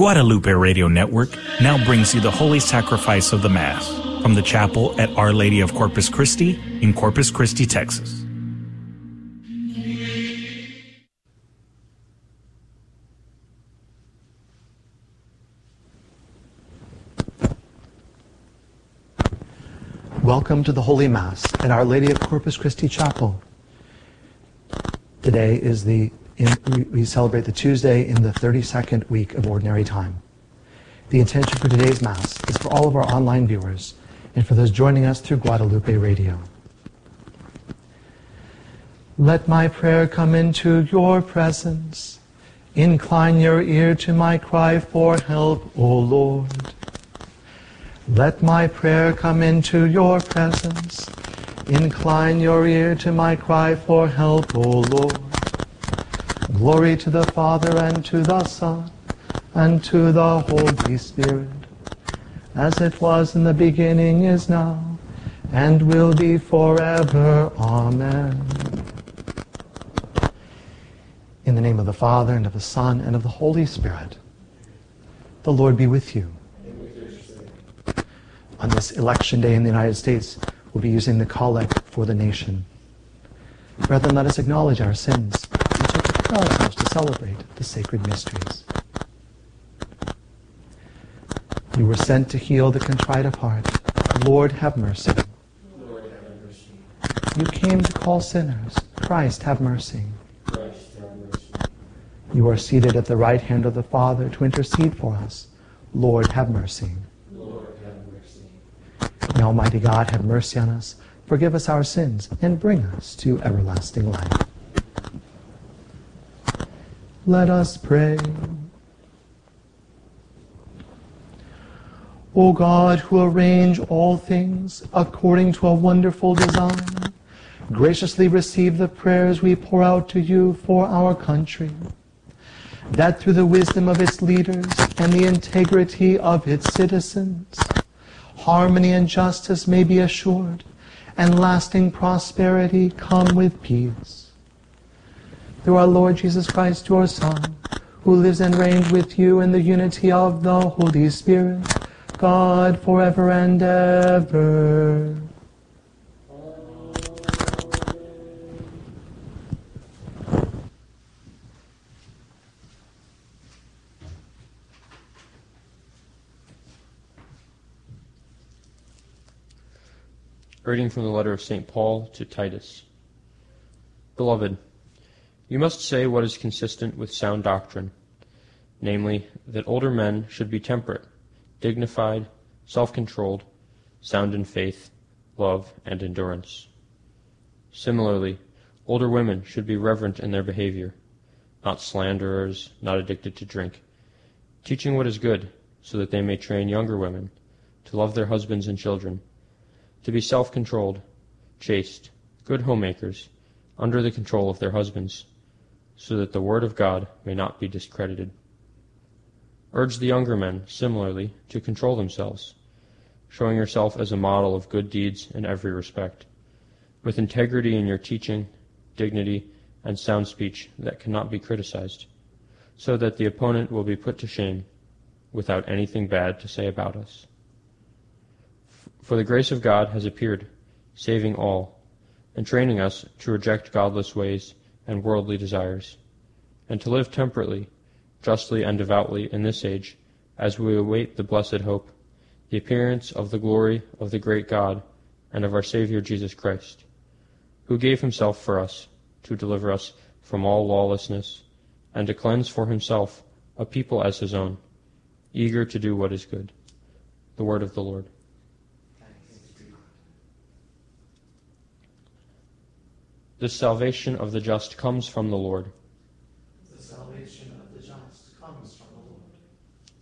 Speaker 22: Guadalupe Radio Network now brings you the Holy Sacrifice of the Mass from the chapel at Our Lady of Corpus Christi in Corpus Christi, Texas.
Speaker 23: Welcome to the Holy Mass at Our Lady of Corpus Christi Chapel. Today is the in, we celebrate the Tuesday in the 32nd week of Ordinary Time. The intention for today's Mass is for all of our online viewers and for those joining us through Guadalupe Radio. Let my prayer come into your presence. Incline your ear to my cry for help, O Lord. Let my prayer come into your presence. Incline your ear to my cry for help, O Lord. Glory to the Father and to the Son and to the Holy Spirit, as it was in the beginning, is now, and will be forever. Amen. In the name of the Father and of the Son and of the Holy Spirit, the Lord be with you. On this election day in the United States, we'll be using the collect for the nation. Brethren, let us acknowledge our sins ourselves to celebrate the sacred mysteries. You were sent to heal the contrite of heart. Lord, have mercy. You came to call sinners. Christ, have mercy. You are seated at the right hand of the Father to intercede for us. Lord, have mercy. May Almighty God have mercy on us, forgive us our sins, and bring us to everlasting life. Let us pray. O God, who arrange all things according to a wonderful design, graciously receive the prayers we pour out to you for our country, that through the wisdom of its leaders and the integrity of its citizens, harmony and justice may be assured, and lasting prosperity come with peace. Through our Lord Jesus Christ, your Son, who lives and reigns with you in the unity of the Holy Spirit, God forever and ever.
Speaker 24: Reading from the letter of St. Paul to Titus. Beloved, you must say what is consistent with sound doctrine, namely, that older men should be temperate, dignified, self controlled, sound in faith, love, and endurance. Similarly, older women should be reverent in their behavior, not slanderers, not addicted to drink, teaching what is good, so that they may train younger women to love their husbands and children to be self controlled, chaste, good homemakers, under the control of their husbands, so that the word of God may not be discredited. Urge the younger men, similarly, to control themselves, showing yourself as a model of good deeds in every respect, with integrity in your teaching, dignity, and sound speech that cannot be criticized, so that the opponent will be put to shame without anything bad to say about us. For the grace of God has appeared, saving all, and training us to reject godless ways and worldly desires, and to live temperately, justly, and devoutly in this age, as we await the blessed hope, the appearance of the glory of the great God and of our Savior Jesus Christ, who gave himself for us to deliver us from all lawlessness, and to cleanse for himself a people as his own, eager to do what is good. The word of the Lord. The salvation of the just comes from the Lord.
Speaker 23: The salvation of the just comes from the Lord.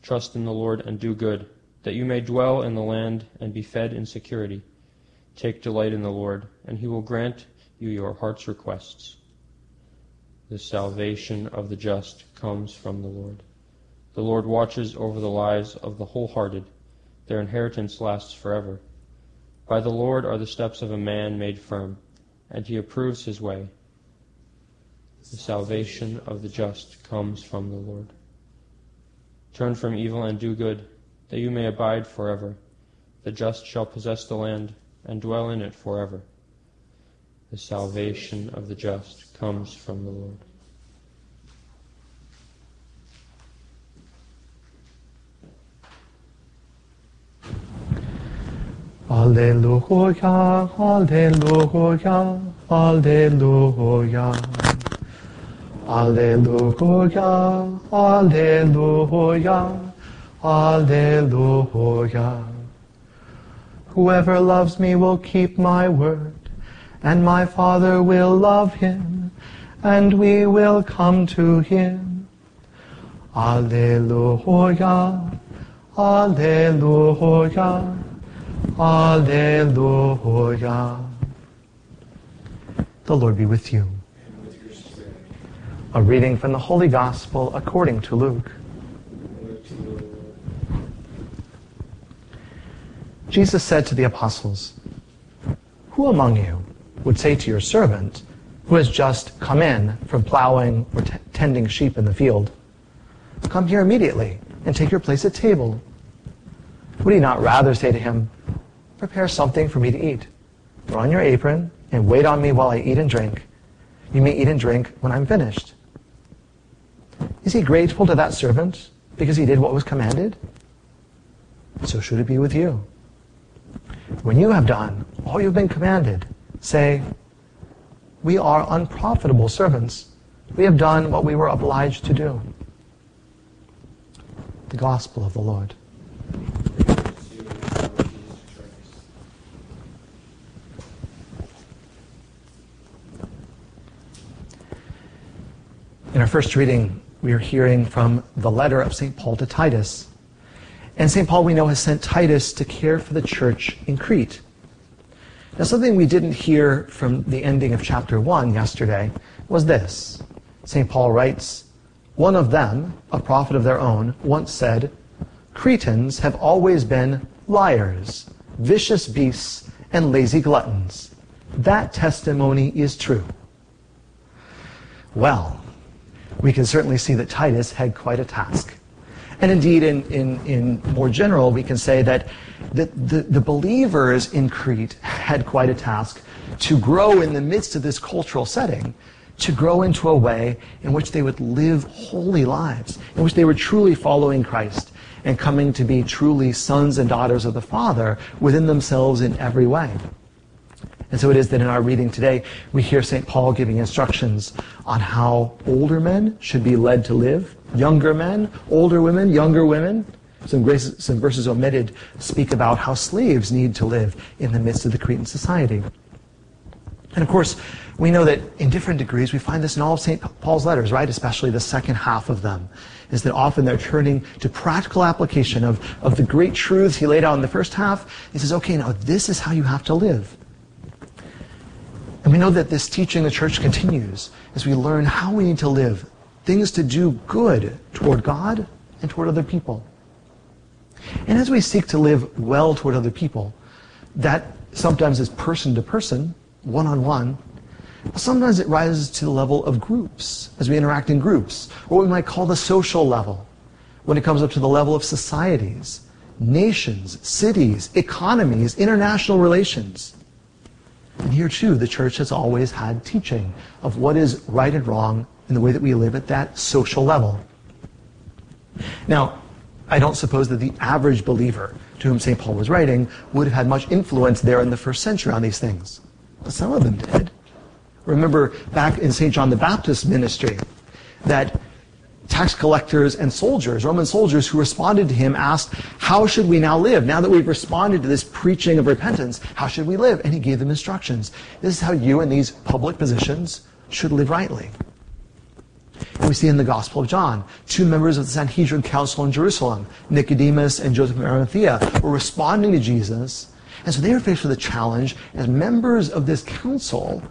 Speaker 24: Trust in the Lord and do good, that you may dwell in the land and be fed in security. Take delight in the Lord, and he will grant you your heart's requests. The salvation of the just comes from the Lord. The Lord watches over the lives of the wholehearted. Their inheritance lasts forever. By the Lord are the steps of a man made firm, and he approves his way. The salvation of the just comes from the Lord. Turn from evil and do good, that you may abide forever. The just shall possess the land and dwell in it forever. The salvation of the just comes from the Lord.
Speaker 23: Alleluia, Alleluia, Alleluia. Alleluia, Alleluia, Alleluia. Whoever loves me will keep my word, and my Father will love him, and we will come to him. Alleluia, Alleluia, Alleluia. The Lord be with you. A reading from the Holy Gospel according to Luke. Jesus said to the apostles, Who among you would say to your servant, who has just come in from plowing or t- tending sheep in the field, Come here immediately and take your place at table? Would he not rather say to him, Prepare something for me to eat? Throw on your apron and wait on me while I eat and drink. You may eat and drink when I'm finished. Is he grateful to that servant because he did what was commanded? So should it be with you. When you have done all you've been commanded, say, We are unprofitable servants. We have done what we were obliged to do. The Gospel of the Lord. In our first reading, we are hearing from the letter of St. Paul to Titus. And St. Paul, we know, has sent Titus to care for the church in Crete. Now, something we didn't hear from the ending of chapter 1 yesterday was this. St. Paul writes, One of them, a prophet of their own, once said, Cretans have always been liars, vicious beasts, and lazy gluttons. That testimony is true. Well, we can certainly see that Titus had quite a task. And indeed, in, in, in more general, we can say that the, the, the believers in Crete had quite a task to grow in the midst of this cultural setting, to grow into a way in which they would live holy lives, in which they were truly following Christ and coming to be truly sons and daughters of the Father within themselves in every way. And so it is that in our reading today, we hear St. Paul giving instructions on how older men should be led to live, younger men, older women, younger women. Some, graces, some verses omitted speak about how slaves need to live in the midst of the Cretan society. And of course, we know that in different degrees, we find this in all of St. Paul's letters, right? Especially the second half of them, is that often they're turning to practical application of, of the great truths he laid out in the first half. He says, okay, now this is how you have to live. And we know that this teaching of the church continues as we learn how we need to live, things to do good toward God and toward other people. And as we seek to live well toward other people, that sometimes is person to person, one on one. Sometimes it rises to the level of groups, as we interact in groups, or what we might call the social level, when it comes up to the level of societies, nations, cities, economies, international relations. And here too, the church has always had teaching of what is right and wrong in the way that we live at that social level. Now, I don't suppose that the average believer to whom St. Paul was writing would have had much influence there in the first century on these things. But some of them did. Remember back in St. John the Baptist's ministry that tax collectors and soldiers, Roman soldiers who responded to him, asked, How should we now live? Now that we've responded to this preaching of repentance, how should we live? And he gave them instructions. This is how you in these public positions should live rightly. And we see in the Gospel of John, two members of the Sanhedrin Council in Jerusalem, Nicodemus and Joseph of Arimathea, were responding to Jesus. And so they were faced with a challenge as members of this council.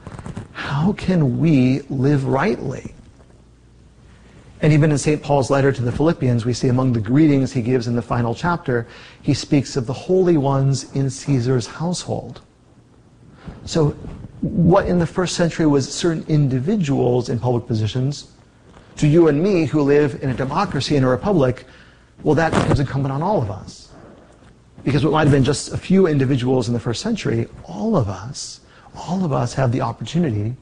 Speaker 23: How can we live rightly? And even in St. Paul's letter to the Philippians, we see among the greetings he gives in the final chapter, he speaks of the holy ones in Caesar's household. So, what in the first century was certain individuals in public positions, to you and me who live in a democracy, in a republic, well, that becomes incumbent on all of us. Because what might have been just a few individuals in the first century, all of us, all of us have the opportunity,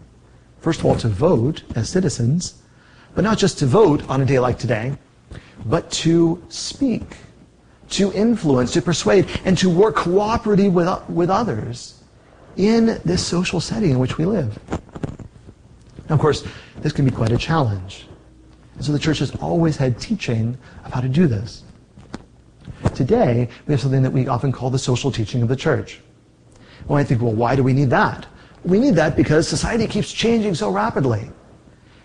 Speaker 23: first of all, to vote as citizens, but not just to vote on a day like today, but to speak, to influence, to persuade, and to work cooperatively with, with others in this social setting in which we live. Now, of course, this can be quite a challenge. And so the church has always had teaching of how to do this. Today, we have something that we often call the social teaching of the church. Well, I think, well, why do we need that? We need that because society keeps changing so rapidly.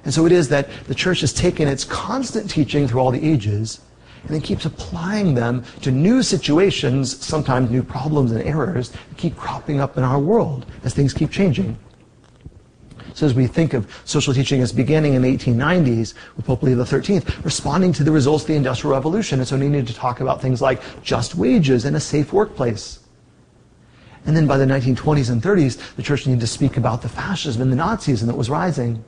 Speaker 23: And so it is that the church has taken its constant teaching through all the ages and then keeps applying them to new situations, sometimes new problems and errors that keep cropping up in our world as things keep changing. So as we think of social teaching as beginning in the 1890s with Pope Leo XIII, responding to the results of the Industrial Revolution, and so needed to talk about things like just wages and a safe workplace. And then by the 1920s and 30s, the church needed to speak about the fascism and the Nazism that was rising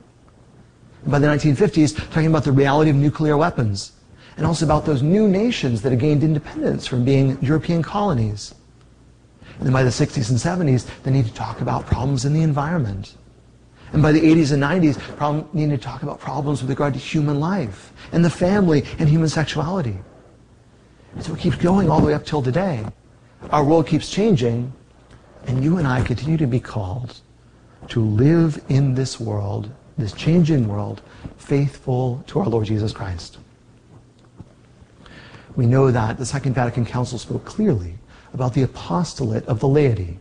Speaker 23: by the 1950s, talking about the reality of nuclear weapons, and also about those new nations that had gained independence from being European colonies. And then by the 60s and 70s, they need to talk about problems in the environment. And by the 80s and 90s, problem, needed to talk about problems with regard to human life and the family and human sexuality. And so it keeps going all the way up till today. Our world keeps changing, and you and I continue to be called to live in this world this changing world, faithful to our Lord Jesus Christ. We know that the Second Vatican Council spoke clearly about the apostolate of the laity,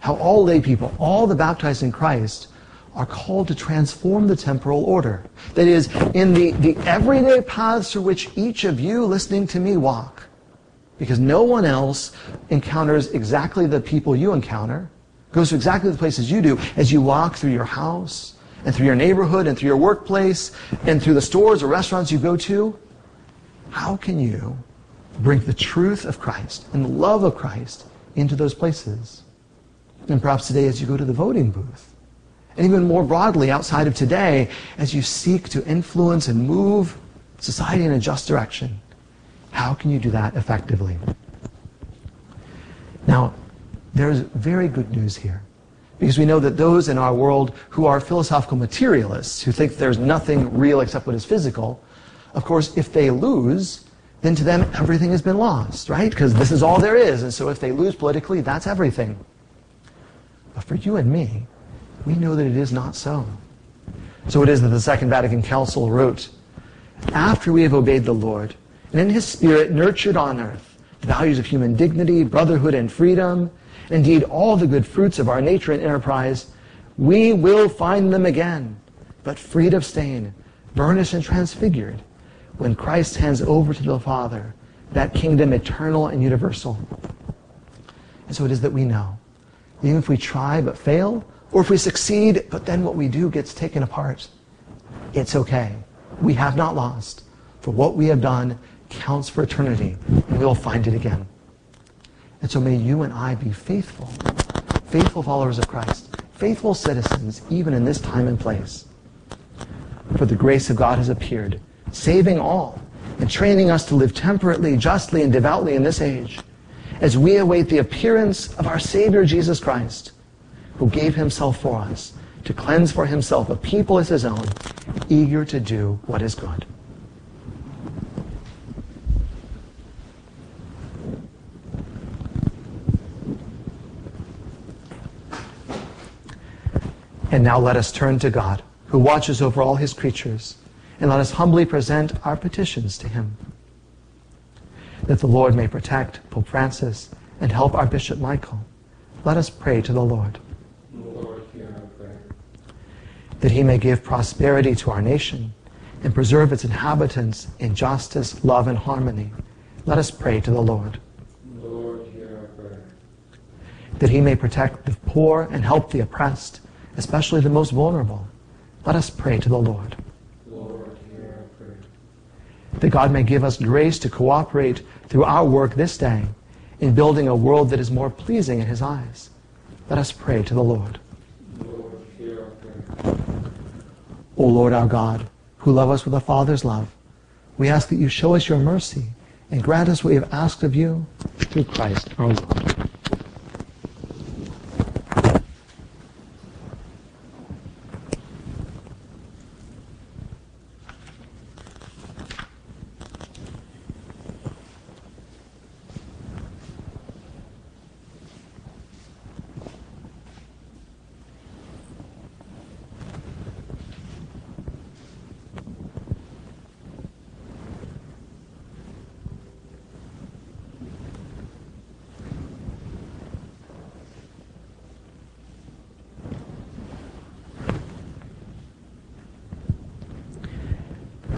Speaker 23: how all lay people, all the baptized in Christ, are called to transform the temporal order. That is, in the, the everyday paths through which each of you listening to me walk. Because no one else encounters exactly the people you encounter, goes to exactly the places you do as you walk through your house, and through your neighborhood and through your workplace and through the stores or restaurants you go to, how can you bring the truth of Christ and the love of Christ into those places? And perhaps today as you go to the voting booth, and even more broadly outside of today, as you seek to influence and move society in a just direction, how can you do that effectively? Now, there's very good news here. Because we know that those in our world who are philosophical materialists, who think there's nothing real except what is physical, of course, if they lose, then to them everything has been lost, right? Because this is all there is. And so if they lose politically, that's everything. But for you and me, we know that it is not so. So it is that the Second Vatican Council wrote, after we have obeyed the Lord, and in his spirit nurtured on earth the values of human dignity, brotherhood, and freedom, indeed all the good fruits of our nature and enterprise, we will find them again, but freed of stain, burnished and transfigured, when Christ hands over to the Father that kingdom eternal and universal. And so it is that we know, even if we try but fail, or if we succeed, but then what we do gets taken apart, it's okay. We have not lost, for what we have done counts for eternity. and we will find it again. And so may you and I be faithful, faithful followers of Christ, faithful citizens, even in this time and place. For the grace of God has appeared, saving all, and training us to live temperately, justly, and devoutly in this age, as we await the appearance of our Savior Jesus Christ, who gave himself for us to cleanse for himself a people as his own, eager to do what is good. And now let us turn to God, who watches over all his creatures, and let us humbly present our petitions to him. That the Lord may protect Pope Francis and help our Bishop Michael, let us pray to the Lord.
Speaker 24: Lord, hear our prayer.
Speaker 23: That he may give prosperity to our nation and preserve its inhabitants in justice, love, and harmony, let us pray to the Lord.
Speaker 24: Lord, hear our prayer.
Speaker 23: That he may protect the poor and help the oppressed, especially the most vulnerable, let us pray to the Lord.
Speaker 24: Lord, hear.
Speaker 23: That God may give us grace to cooperate through our work this day in building a world that is more pleasing in his eyes. Let us pray to the Lord.
Speaker 24: Lord.
Speaker 23: O Lord our God, who love us with a Father's love, we ask that you show us your mercy and grant us what we have asked of you through Christ our Lord.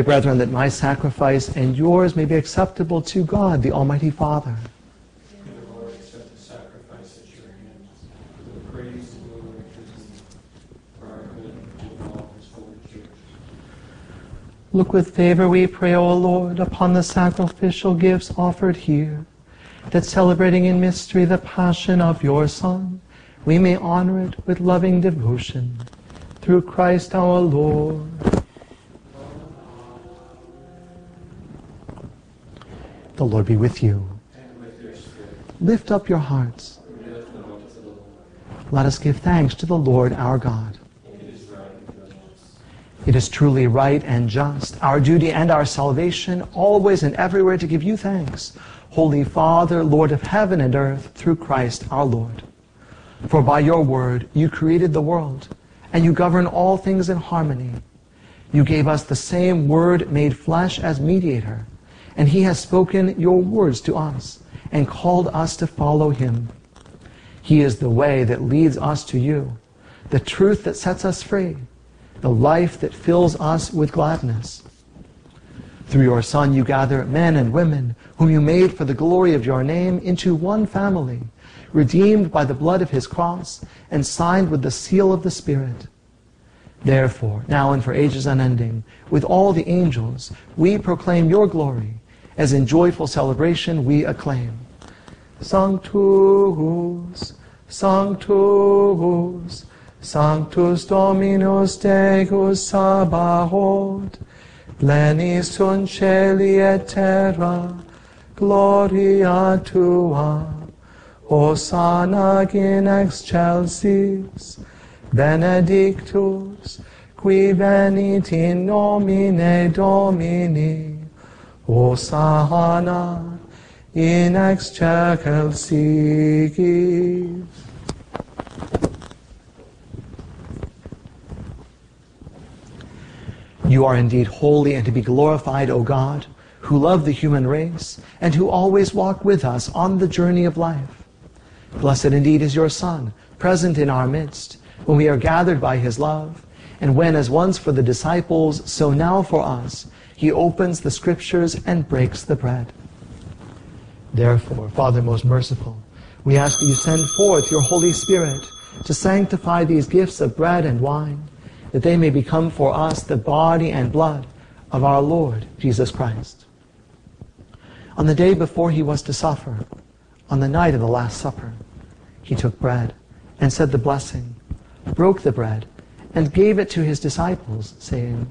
Speaker 23: Pray, brethren, that my sacrifice and yours may be acceptable to God, the Almighty Father. Look with favor, we pray, O Lord, upon the sacrificial gifts offered here, that celebrating in mystery the passion of your Son, we may honor it with loving devotion. Through Christ our Lord. The Lord be with you. Lift up your hearts. Let us give thanks to the Lord our God.
Speaker 24: It is
Speaker 23: truly right and just, our duty and our salvation, always and everywhere to give you thanks, Holy Father, Lord of heaven and earth, through Christ our Lord. For by your word you created the world, and you govern all things in harmony. You gave us the same word made flesh as mediator, and he has spoken your words to us and called us to follow him. He is the way that leads us to you, the truth that sets us free, the life that fills us with gladness. Through your Son, you gather men and women whom you made for the glory of your name into one family, redeemed by the blood of his cross and signed with the seal of the Spirit. Therefore, now and for ages unending, with all the angels, we proclaim your glory, as in joyful celebration we acclaim. Sanctus, Sanctus, Sanctus Dominus Deus Sabaoth, pleni sunt celi et terra, gloria tua, Hosanna in excelsis, benedictus, qui venit in nomine Domini, Hosanna in excelsis. You are indeed holy and to be glorified, O God, who love the human race and who always walk with us on the journey of life. Blessed indeed is your Son, present in our midst, when we are gathered by his love, and when, as once for the disciples, so now for us, he opens the scriptures and breaks the bread. Therefore, Father most merciful, we ask that you send forth your Holy Spirit to sanctify these gifts of bread and wine, that they may become for us the body and blood of our Lord Jesus Christ. On the day before he was to suffer, on the night of the Last Supper, he took bread and said the blessing, broke the bread, and gave it to his disciples, saying,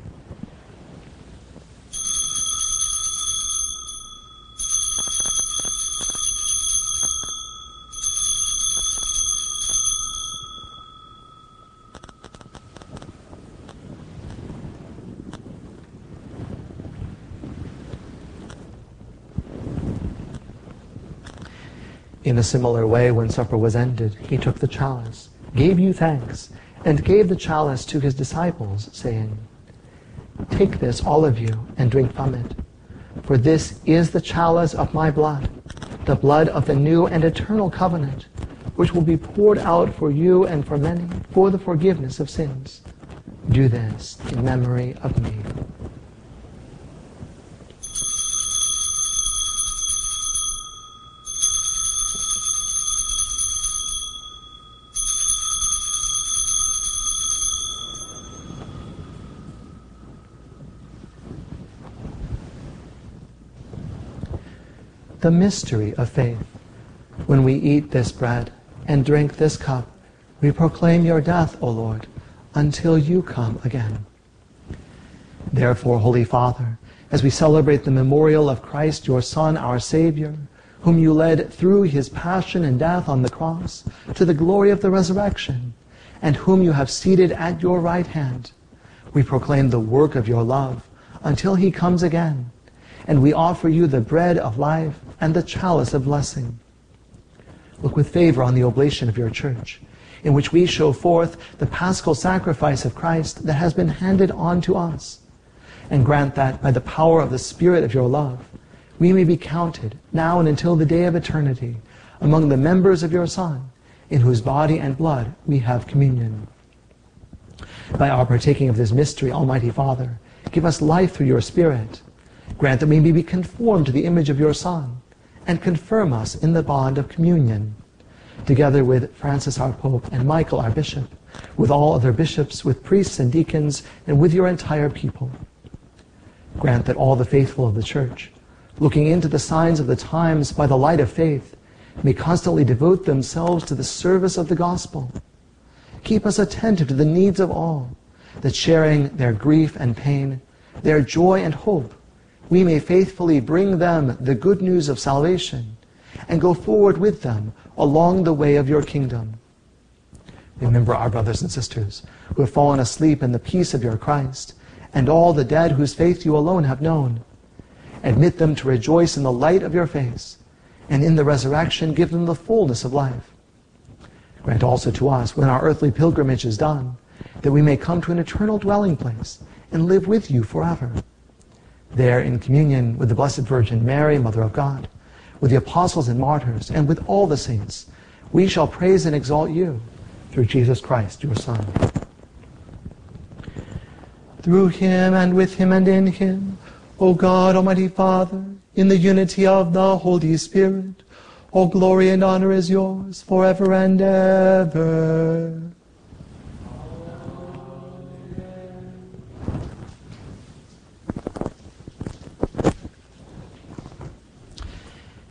Speaker 23: In a similar way, when supper was ended, he took the chalice, gave you thanks, and gave the chalice to his disciples, saying, Take this, all of you, and drink from it. For this is the chalice of my blood, the blood of the new and eternal covenant, which will be poured out for you and for many for the forgiveness of sins. Do this in memory of me. The mystery of faith. When we eat this bread and drink this cup, we proclaim your death, O Lord, until you come again. Therefore, Holy Father, as we celebrate the memorial of Christ, your Son, our Savior, whom you led through his passion and death on the cross to the glory of the resurrection, and whom you have seated at your right hand, we proclaim the work of your love until he comes again and we offer you the bread of life and the chalice of blessing. Look with favor on the oblation of your church, in which we show forth the paschal sacrifice of Christ that has been handed on to us, and grant that by the power of the Spirit of your love, we may be counted, now and until the day of eternity, among the members of your Son, in whose body and blood we have communion. By our partaking of this mystery, Almighty Father, give us life through your Spirit, Grant that we may be conformed to the image of your Son, and confirm us in the bond of communion, together with Francis our Pope and Michael our Bishop, with all other bishops, with priests and deacons, and with your entire people. Grant that all the faithful of the Church, looking into the signs of the times by the light of faith, may constantly devote themselves to the service of the gospel. Keep us attentive to the needs of all, that sharing their grief and pain, their joy and hope, we may faithfully bring them the good news of salvation and go forward with them along the way of your kingdom. Remember our brothers and sisters who have fallen asleep in the peace of your Christ and all the dead whose faith you alone have known. Admit them to rejoice in the light of your face and in the resurrection give them the fullness of life. Grant also to us, when our earthly pilgrimage is done, that we may come to an eternal dwelling place and live with you forever there in communion with the Blessed Virgin Mary, Mother of God, with the apostles and martyrs, and with all the saints, we shall praise and exalt you through Jesus Christ, your Son. Through him and with him and in him, O God, Almighty Father, in the unity of the Holy Spirit, all glory and honor is yours forever and ever.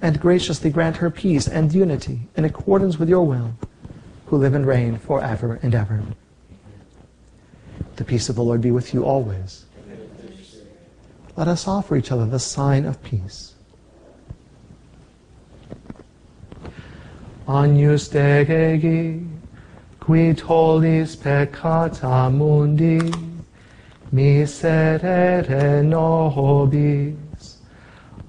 Speaker 23: and graciously grant her peace and unity in accordance with your will, who live and reign forever and ever. The peace of the Lord be with you always. Let us offer each other the sign of peace. Agnus Dei, qui tollis peccata mundi, miserere nobis.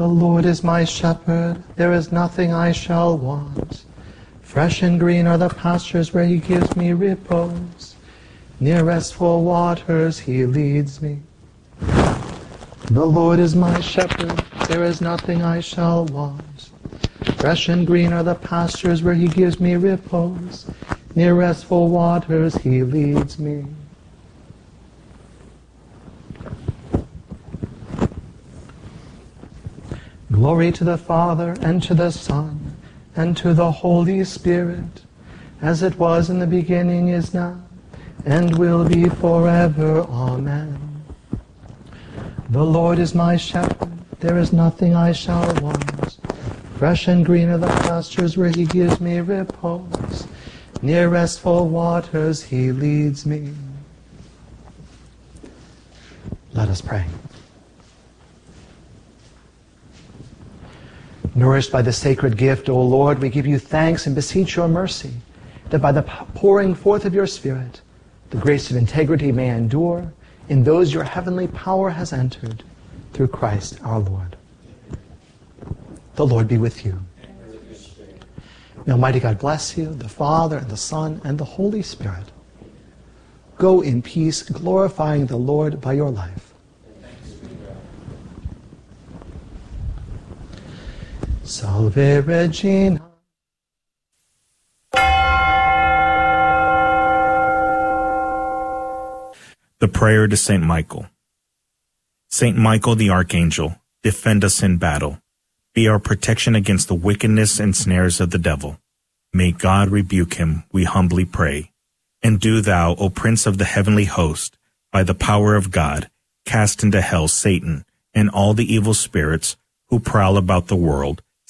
Speaker 23: The Lord is my shepherd, there is nothing I shall want. Fresh and green are the pastures where he gives me repose. Near restful waters he leads me. The Lord is my shepherd, there is nothing I shall want. Fresh and green are the pastures where he gives me repose. Near restful waters he leads me. Glory to the Father, and to the Son, and to the Holy Spirit, as it was in the beginning, is now, and will be forever. Amen. The Lord is my shepherd, there is nothing I shall want. Fresh and green are the pastures where he gives me repose. Near restful waters he leads me. Let us pray. Nourished by the sacred gift, O Lord, we give you thanks and beseech your mercy, that by the pouring forth of your Spirit, the grace of integrity may endure in those your heavenly power has entered, through Christ our Lord. The Lord be with you. May Almighty God bless you, the Father, and the Son, and the Holy Spirit. Go in peace, glorifying the Lord by your life. Salve Regina.
Speaker 22: The prayer to Saint Michael. Saint Michael the Archangel, defend us in battle. Be our protection against the wickedness and snares of the devil. May God rebuke him, we humbly pray. And do thou, O Prince of the heavenly host, by the power of God, cast into hell Satan and all the evil spirits who prowl about the world,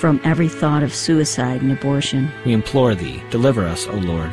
Speaker 25: From every thought of suicide and abortion,
Speaker 3: We implore Thee, deliver us, O Lord.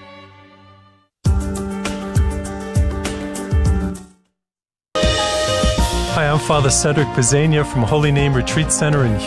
Speaker 26: Father Cedric Pisegna from Holy Name Retreat Center in Houston.